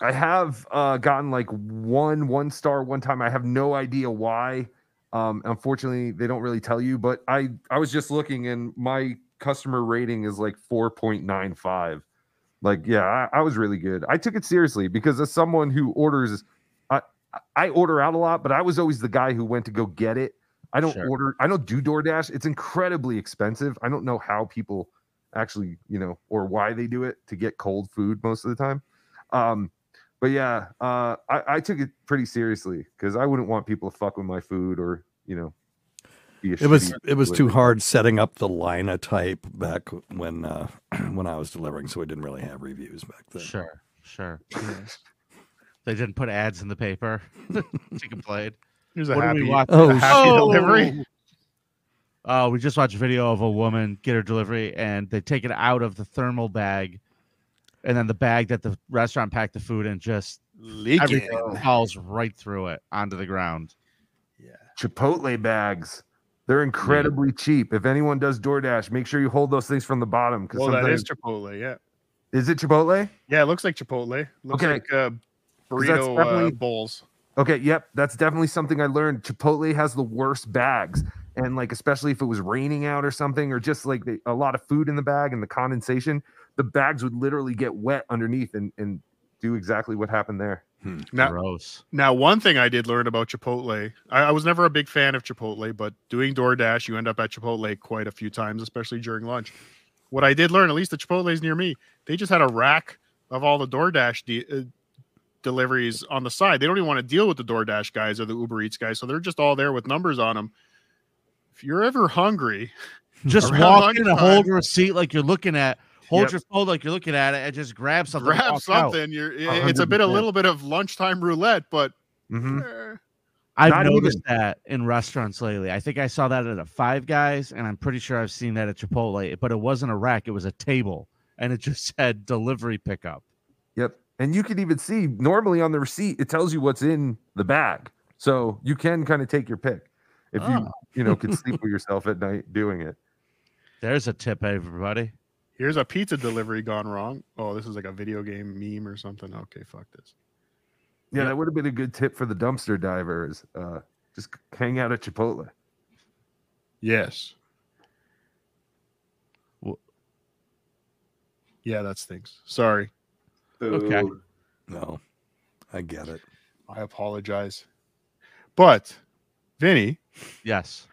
I have uh, gotten like one one star one time. I have no idea why. Um, unfortunately, they don't really tell you. But I I was just looking, and my customer rating is like four point nine five. Like, yeah, I, I was really good. I took it seriously because as someone who orders, I I order out a lot, but I was always the guy who went to go get it. I don't Sure. order. I don't do DoorDash. It's incredibly expensive. I don't know how people actually, you know, or why they do it to get cold food most of the time. Um, but yeah, uh, I, I took it pretty seriously because I wouldn't want people to fuck with my food or you know. Be a It was it was too hard setting up the linotype back when uh, when I was delivering, so we didn't really have reviews back then. Sure, sure. They didn't put ads in the paper. she complained. Here's a What happy, we watch? a Oh, happy Oh! delivery. Oh, we just watched a video of a woman get her delivery, and they take it out of the thermal bag, and then the bag that the restaurant packed the food in just Leaking. everything falls right through it onto the ground. Yeah. Chipotle bags. They're incredibly cheap. If anyone does DoorDash, make sure you hold those things from the bottom because Well, that sometimes is Chipotle. Yeah. is it Chipotle? Yeah, it looks like Chipotle. Looks Okay. like uh, that's burrito uh, bowls. Okay, yep, that's definitely something I learned. Chipotle has the worst bags, and like especially if it was raining out or something, or just like the, a lot of food in the bag and the condensation, the bags would literally get wet underneath and and do exactly what happened there. Now, Gross. Now, one thing I did learn about Chipotle, I, I was never a big fan of Chipotle, but doing DoorDash, you end up at Chipotle quite a few times, especially during lunch. What I did learn, at least the Chipotle's near me, they just had a rack of all the DoorDash de- uh, deliveries on the side. They don't even want to deal with the DoorDash guys or the Uber Eats guys, so they're just all there with numbers on them. If you're ever hungry, Just walk in and hold a receipt like you're looking at. Hold Yep. your phone like you're looking at it, and just grab something. grab walk out. something. You're it's a bit a little bit of lunchtime roulette, but Mhm. eh, I've Not noticed that in restaurants lately. I think I saw that at a Five Guys, and I'm pretty sure I've seen that at Chipotle. But it wasn't a rack; it was a table, and it just said delivery pickup. Yep, and you can even see normally on the receipt it tells you what's in the bag, so you can kind of take your pick if you Oh. you know can sleep with yourself at night doing it. There's a tip, everybody. Here's a pizza delivery gone wrong. Oh, this is like a video game meme or something. Okay, fuck this. Yeah, Yep. that would have been a good tip for the dumpster divers. Uh, just hang out at Chipotle. Yes. Wh- Yeah, that stinks. Sorry. Okay. No, I get it. I apologize. But, Vinnie, Yes,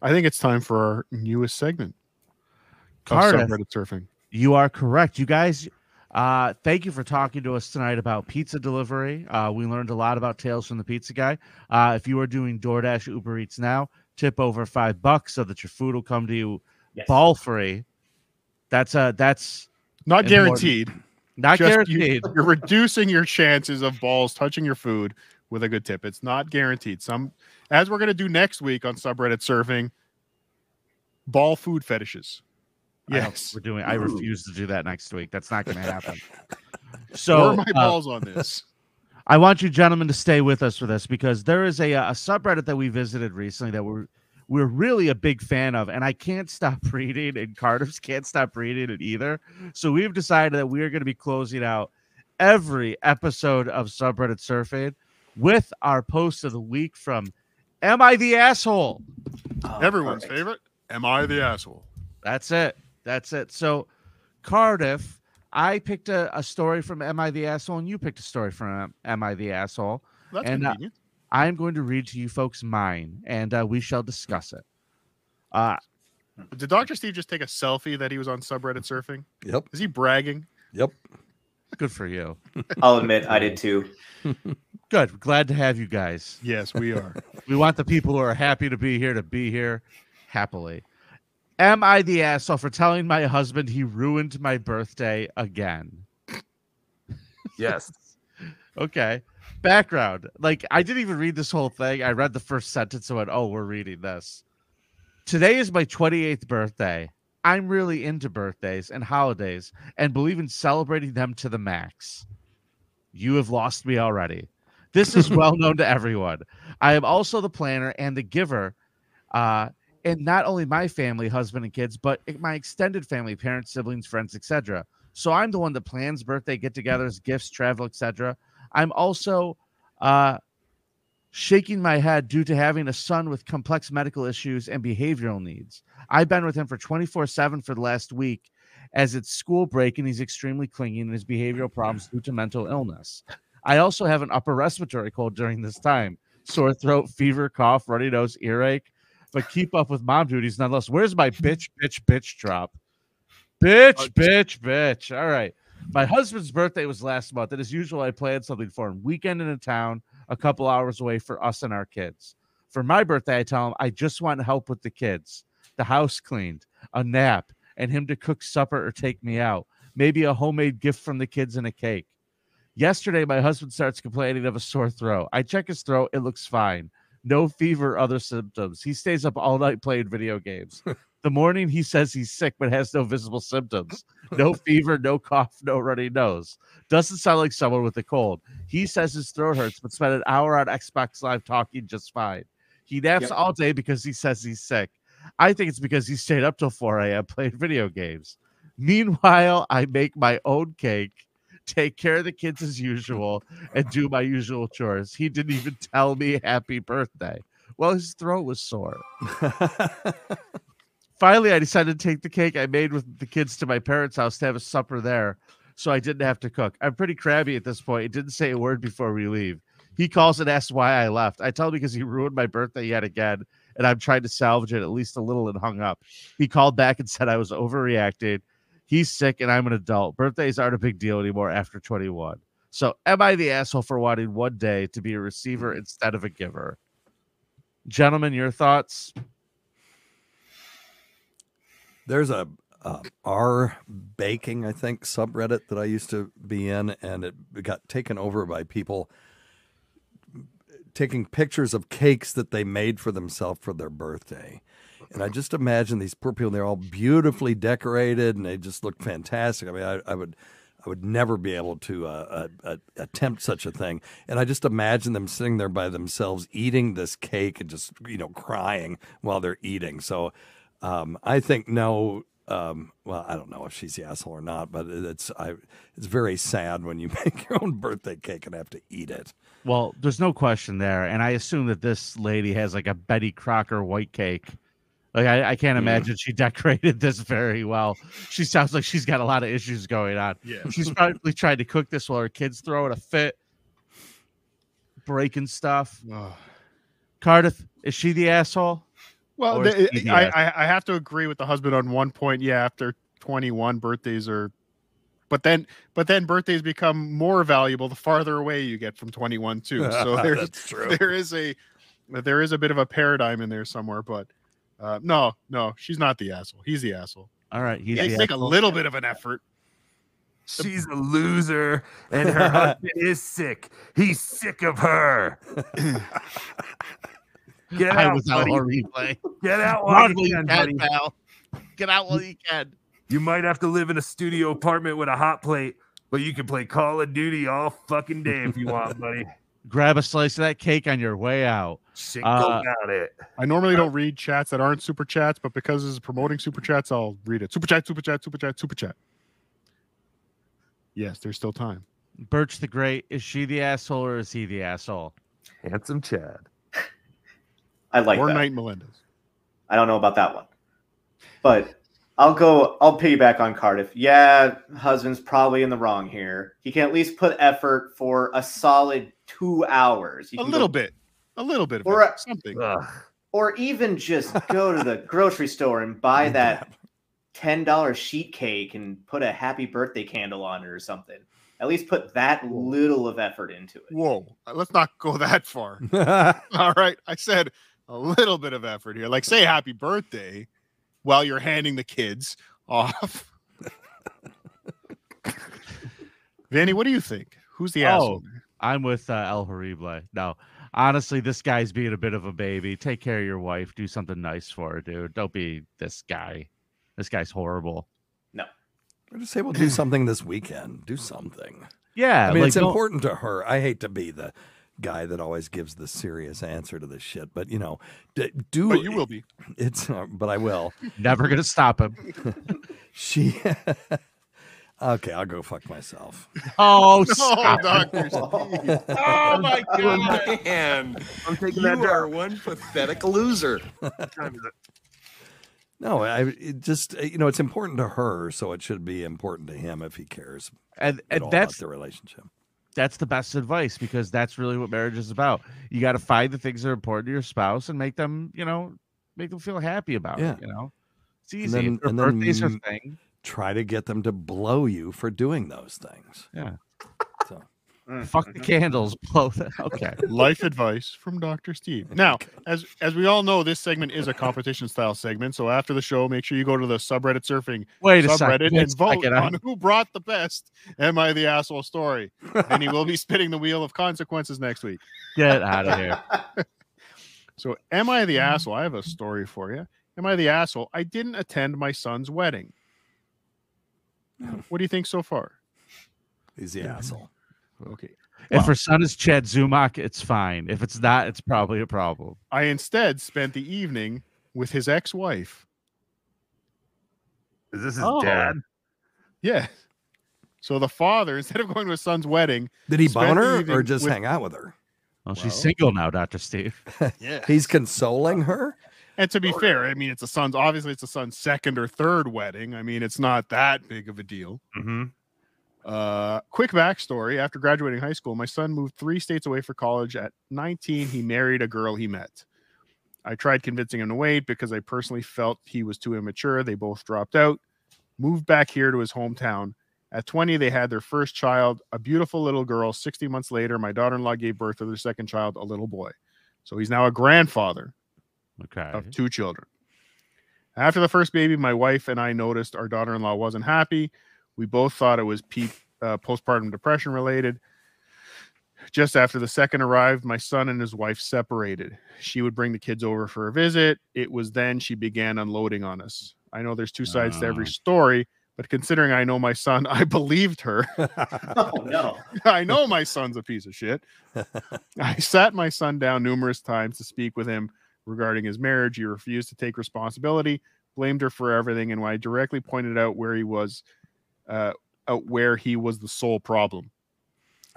I think it's time for our newest segment of Cardiff, subreddit surfing. you are correct. You guys, Uh, thank you for talking to us tonight about pizza delivery. Uh, we learned a lot about Tales from the Pizza Guy. Uh, if you are doing DoorDash Uber Eats now, tip over five bucks so that your food will come to you Yes. ball free. That's uh that's Not And guaranteed. not Just you- guaranteed. You're reducing your chances of balls touching your food with a good tip. It's not guaranteed. Some, as we're gonna do next week on subreddit surfing, ball food fetishes. I don't- Yes. we're doing. I refuse to do that next week. That's not going to happen. Where So are my uh, balls on this? I want you gentlemen to stay with us for this because there is a, a subreddit that we visited recently that we're we're really a big fan of, and I can't stop reading, and Carter's can't stop reading it either. So we've decided that we are going to be closing out every episode of subreddit surfing with our post of the week from "Am I the asshole?" Oh, Everyone's perfect. favorite. Am I the asshole? That's it. That's it. So, Cardiff, I picked a, a story from Am I the Asshole, and you picked a story from Am I the Asshole. That's And, uh, convenient. I'm going to read to you folks mine, and uh, we shall discuss it. Uh, Did Dr. Steve just take a selfie that he was on subreddit surfing? Yep. Is he bragging? Yep. good for you. I'll admit I did too. Good. Glad to have you guys. Yes, we are. We want the people who are happy to be here to be here happily. Am I the asshole for telling my husband he ruined my birthday again? Yes. Okay. Background. Like I didn't even read this whole thing. I read the first sentence and went, "Oh, we're reading this." Today is my 28th birthday. I'm really into birthdays and holidays and believe in celebrating them to the max. You have lost me already. This is well known to everyone. I am also the planner and the giver, uh, and not only my family, husband and kids, but my extended family, parents, siblings, friends, etc. So I'm the one that plans birthday get-togethers, gifts, travel, etc. I'm also uh, shaking my head due to having a son with complex medical issues and behavioral needs. I've been with him for 24 7 for the last week as it's school break and he's extremely clingy and his behavioral problems due to mental illness. I also have an upper respiratory cold during this time sore throat, fever, cough, runny nose, earache, but keep up with mom duties nonetheless. Where's my bitch, bitch, bitch drop? Bitch, oh, bitch, bitch. All right. My husband's birthday was last month, and as usual, I planned something for him. Weekend in a town, a couple hours away for us and our kids. For my birthday, I tell him I just want help with the kids, the house cleaned, a nap, and him to cook supper or take me out. Maybe a homemade gift from the kids and a cake. Yesterday, my husband starts complaining of a sore throat. I check his throat, it looks fine. No fever, other symptoms. He stays up all night playing video games. the morning, he says he's sick but has no visible symptoms. No fever, no cough, no runny nose. Doesn't sound like someone with a cold. He says his throat hurts, but spent an hour on Xbox Live talking just fine. He naps Yep. all day because he says he's sick. I think it's because he stayed up till 4 a.m. playing video games. Meanwhile, I make my own cake, take care of the kids as usual, and do my usual chores. He didn't even tell me happy birthday. Well, his throat was sore. Finally, I decided to take the cake I made with the kids to my parents' house to have a supper there so I didn't have to cook. I'm pretty crabby at this point. He didn't say a word before we leave. He calls and asks why I left. I tell him because he ruined my birthday yet again, and I'm trying to salvage it at least a little and hung up. He called back and said I was overreacting. He's sick and I'm an adult. Birthdays aren't a big deal anymore after 21. So, am I the asshole for wanting one day to be a receiver instead of a giver? Gentlemen, your thoughts? There's a uh, R baking, I think, subreddit that I used to be in, and it got taken over by people taking pictures of cakes that they made for themselves for their birthday. And I just imagine these poor people, they're all beautifully decorated and they just look fantastic. I mean, I, I would. I would never be able to uh, uh, uh, attempt such a thing, and I just imagine them sitting there by themselves eating this cake and just you know crying while they're eating. So, um, I think no. Um, well, I don't know if she's the asshole or not, but it's I, it's very sad when you make your own birthday cake and have to eat it. Well, there's no question there, and I assume that this lady has like a Betty Crocker white cake. Like I, I can't imagine she decorated this very well. She sounds like she's got a lot of issues going on. Yeah. She's probably tried to cook this while her kids throwing a fit, breaking stuff. Ugh. Cardiff, is she the asshole? Well, the, the I, asshole? I I have to agree with the husband on one point. Yeah, after 21, birthdays are but then but then birthdays become more valuable the farther away you get from 21 too. So there's That's true. there is a there is a bit of a paradigm in there somewhere, but uh, no, no, she's not the asshole. He's the asshole. All right, he's Make, the make a little bit of an effort. She's a loser, and her husband is sick. He's sick of her. Get I out, was buddy. on replay. Get out while Run you you can, can, buddy. pal. Get out while you can. You might have to live in a studio apartment with a hot plate, but you can play Call of Duty all fucking day if you want, buddy. Grab a slice of that cake on your way out. Sick Uh, about it. I normally don't read chats that aren't super chats, but because this is promoting super chats, I'll read it. Super chat, super chat, super chat, super chat. Yes, there's still time. Birch the Great, is she the asshole or is he the asshole? Handsome Chad. I like that. or that. Knight Melendez. I don't know about that one, but I'll go. I'll piggyback on Cardiff. Yeah, husband's probably in the wrong here. He can at least put effort for a solid two hours. He A little go- bit. A little bit of Or effort, a- something. Ugh. or even just go to the grocery store and buy that ten dollar sheet cake and put a happy birthday candle on it or something. At least put that little of effort into it. Whoa, uh, let's not go that far. All right, I said a little bit of effort here. Like say happy birthday while you're handing the kids off. Vinnie, what do you think? Who's the asshole? Oh, I'm with uh, El Horrible. No, honestly, this guy's being a bit of a baby. Take care of your wife. Do something nice for her, dude. Don't be this guy. This guy's horrible. Or just say, well, do something this weekend. Do something. Yeah, I mean, like, it's important to her. I hate to be the guy that always gives the serious answer to this shit, but you know, d- do But you will be. It's, uh, but I will. Never gonna stop him. She. okay, I'll go fuck myself. Oh, No. Doctor Steve. oh my god. Man, I'm taking you that are job. one pathetic loser. No, I it just uh, you know it's important to her, so it should be important to him if he cares And, and that's about the relationship. that's the best advice because that's really what marriage is about. You got to find the things that are important to your spouse and make them, you know, make them feel happy about Yeah. it. You know, it's And easy. then- if their and then birthday's her thing. Try to get them to blow you for doing those things. Yeah. So Fuck the mm-hmm. candles. Blow the, okay. Life advice from Dr. Steve. Now, as as we all know, this segment is a competition style segment. So after the show, make sure you go to the subreddit surfing Wait a subreddit second. and vote second. on who brought the best Am I the Asshole story. and he will be spinning the wheel of consequences next week. Get out of here. So, am I the mm-hmm. asshole? I have a story for you. Am I the asshole? I didn't attend my son's wedding. What do you think so far? he's the asshole. Okay. If her son is Chad Zumock, it's fine. If it's not, it's probably a problem. I instead spent the evening with his ex wife. Is this his Oh. dad? Yeah. So the father, instead of going to his son's wedding, Did he spent bone her or just with- hang out with her? Well, she's Well- single now, Doctor Steve. Yeah. He's consoling her. And to be fair, I mean, it's a son's obviously it's a son's second or third wedding. I mean, it's not that big of a deal. Mm-hmm. Uh, quick backstory: After graduating high school, my son moved three states away for college. At 19, he married a girl he met. I tried convincing him to wait because I personally felt he was too immature. They both dropped out, moved back here to his hometown. At 20, they had their first child, a beautiful little girl. 60 months later, my daughter in law gave birth to their second child, a little boy. So he's now a grandfather Okay. of two children. After the first baby, my wife and I noticed our daughter in law wasn't happy. We both thought it was peak uh, postpartum depression related. Just after the second arrived, my son and his wife separated. She would bring the kids over for a visit. It was then she began unloading on us. I know there's two sides to every Ah. story, but considering I know my son, I believed her. Oh no. I know my son's a piece of shit. I sat my son down numerous times to speak with him regarding his marriage. He refused to take responsibility, blamed her for everything, and I directly pointed out where he was, uh, out where he was the sole problem.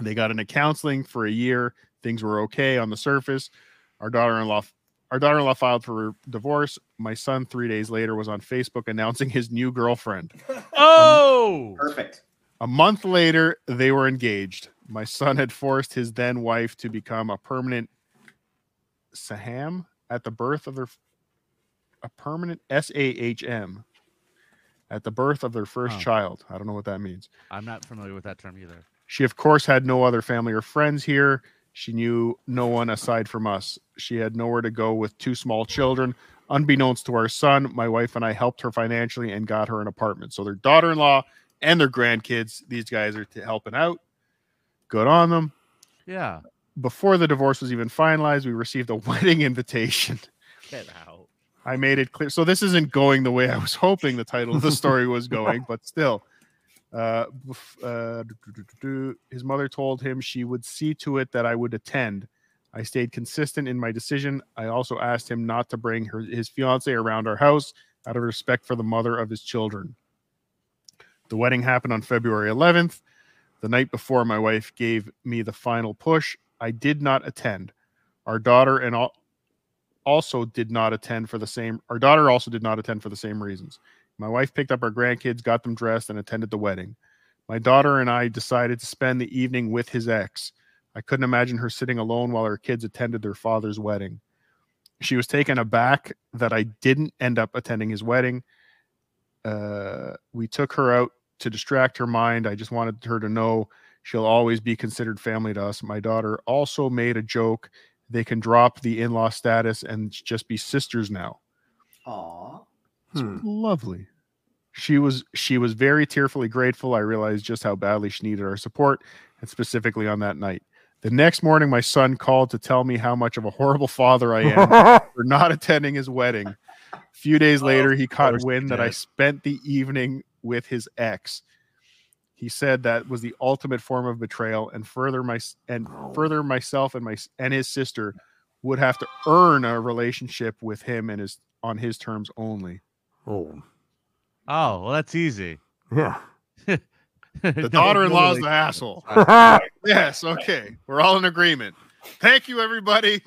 They got into counseling for a year. Things were okay on the surface. Our daughter-in-law, our daughter-in-law filed for divorce. My son, three days later, was on Facebook announcing his new girlfriend. Oh, Perfect. A month later, they were engaged. My son had forced his then wife to become a permanent Saham at the birth of their a permanent S A H M at the birth of their first Oh. child. I don't know what that means. I'm not familiar with that term either. She, of course, had no other family or friends here. She knew no one aside from us. She had nowhere to go with two small children. Unbeknownst to our son, my wife and I helped her financially and got her an apartment. So their daughter in law and their grandkids, these guys are helping out. Good on them. Yeah. Before the divorce was even finalized, we received a wedding invitation. Get out. I made it clear. So this isn't going the way I was hoping the title of the story was going, but still. Uh, uh, his mother told him she would see to it that I would attend. I stayed consistent in my decision. I also asked him not to bring her, his fiance around our house out of respect for the mother of his children. The wedding happened on February 11th. The night before, my wife gave me the final push. I did not attend. Our daughter and all also did not attend for the same our daughter also did not attend for the same reasons. My wife picked up our grandkids, got them dressed, and attended the wedding. My daughter and I decided to spend the evening with his ex. I couldn't imagine her sitting alone while her kids attended their father's wedding. She was taken aback that I didn't end up attending his wedding. Uh, we took her out to distract her mind. I just wanted her to know she'll always be considered family to us. My daughter also made a joke. They can drop the in law status and just be sisters now. Aw. Hmm. lovely. She was she was very tearfully grateful. I realized just how badly she needed our support, and specifically on that night. The next morning, my son called to tell me how much of a horrible father I am for not attending his wedding. A few days later, he caught course he wind that I spent the evening with his ex. He said that was the ultimate form of betrayal, and further my and further myself and my and his sister would have to earn a relationship with him and his on his terms only. oh, Oh, well, that's easy. yeah. The daughter-in-law is the asshole. Yes, okay. We're all in agreement. Thank you, everybody.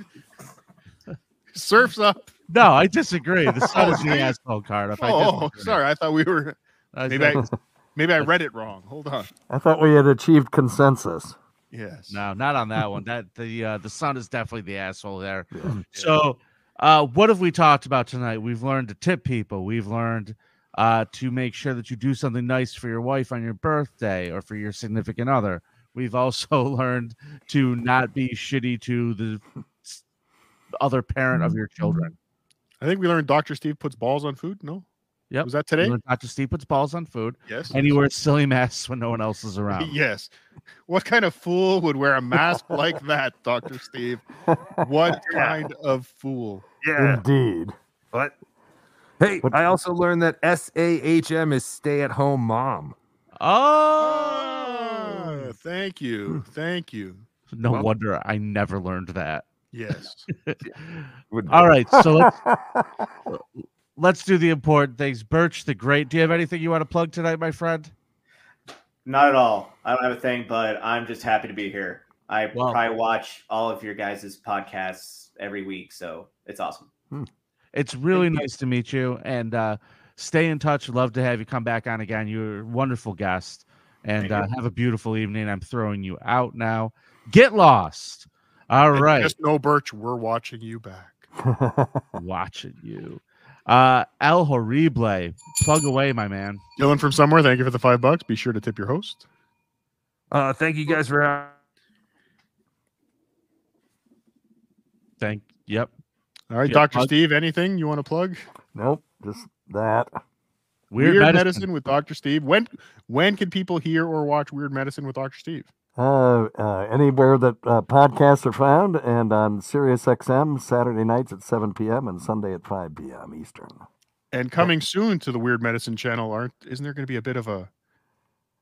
Surfs up. No, I disagree. The son Oh, is the oh, asshole card. If I Oh, sorry. I thought we were I maybe I said- maybe I read it wrong. Hold on. I thought we had achieved consensus. Yes. No, not on that one. That the uh, the son is definitely the asshole there. So, uh, what have we talked about tonight? We've learned to tip people. We've learned uh, to make sure that you do something nice for your wife on your birthday or for your significant other. We've also learned to not be shitty to the other parent of your children. I think we learned Dr. Steve puts balls on food. No? Yep. Was that today? Dr. Steve puts balls on food, Yes. and he wears silly masks when no one else is around. Yes. What kind of fool would wear a mask like that, Dr. Steve? What kind of fool? Yeah. Indeed. What? Hey, What- I also learned that SAHM is stay at home mom. Oh, Ah, thank you. Thank you. no well- wonder I never learned that. Yes. Would- All right, so let's let's do the important things. Birch the Great, do you have anything you want to plug tonight, my friend? Not at all. I don't have a thing, but I'm just happy to be here. I Well- probably watch all of your guys' podcasts every week, so it's awesome. It's really nice to meet you, and uh, stay in touch. Love to have you come back on again. You're a wonderful guest, and uh, have a beautiful evening. I'm throwing you out now. Get lost. All And right, Just know, Birch, we're watching you back. watching you. Uh, El Horrible, plug away, my man. Dylan from somewhere, thank you for the five bucks. Be sure to tip your host. Uh, thank you guys for having Thank. Yep. All right, Yeah, Dr. Steve, anything you want to plug? nope, just that. Weird, medicine. with Dr. Steve. When when can people hear or watch Weird Medicine with Dr. Steve? Uh, uh, anywhere that uh, podcasts are found, and on Sirius XM Saturday nights at 7 p.m. and Sunday at 5 p.m. Eastern. And coming soon to the Weird Medicine channel, aren't isn't there going to be a bit of a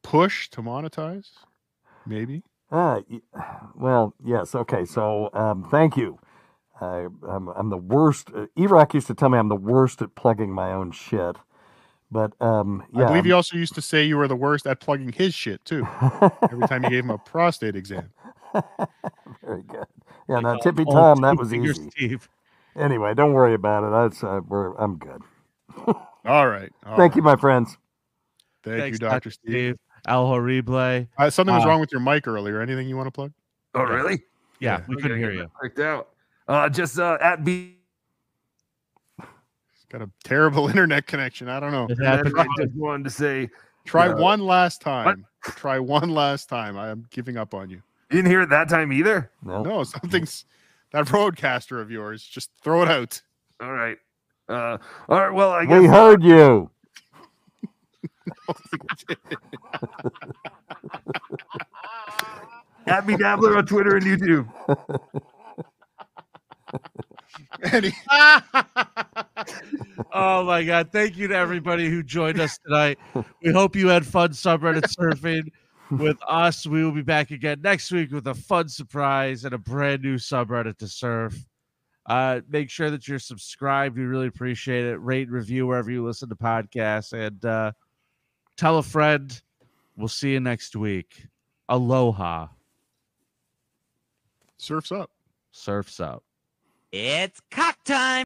push to monetize? Maybe. Uh, well, yes. Okay. So, um, thank you. I, I'm, I'm the worst. Uh, E-Rock used to tell me I'm the worst at plugging my own shit. But um, yeah, I believe I'm- you also used to say you were the worst at plugging his shit too. Every time you gave him a prostate exam. very good. Yeah, now Tippy Tom, that was easy. Steve. Anyway, don't worry about it. That's uh, we're, I'm good. All right. all Thank you, my friends. Thank Thanks, you, Dr. Steve. El Horrible. Uh, something was Uh, wrong with your mic earlier. Anything you want to plug? Oh, really? Yeah, we couldn't hear you. Freaked out. Uh, just uh, at B. This got a terrible internet connection. I don't know. It happened. I just wanted to say, Try Yeah. one last time. Try one last time. I am giving up on you. you didn't hear it that time either. No. No, something's that RodeCaster of yours. Just throw it out. All right. Uh, all right. Well, I guess We heard you. at me dabbler on Twitter and YouTube. Any- oh my god! Thank you to everybody who joined us tonight. We hope you had fun subreddit surfing with us. We will be back again next week with a fun surprise and a brand new subreddit to surf. Uh, make sure that you're subscribed. We really appreciate it. Rate, review wherever you listen to podcasts, and uh, tell a friend. We'll see you next week. Aloha. Surfs up. Surfs up. It's cock time.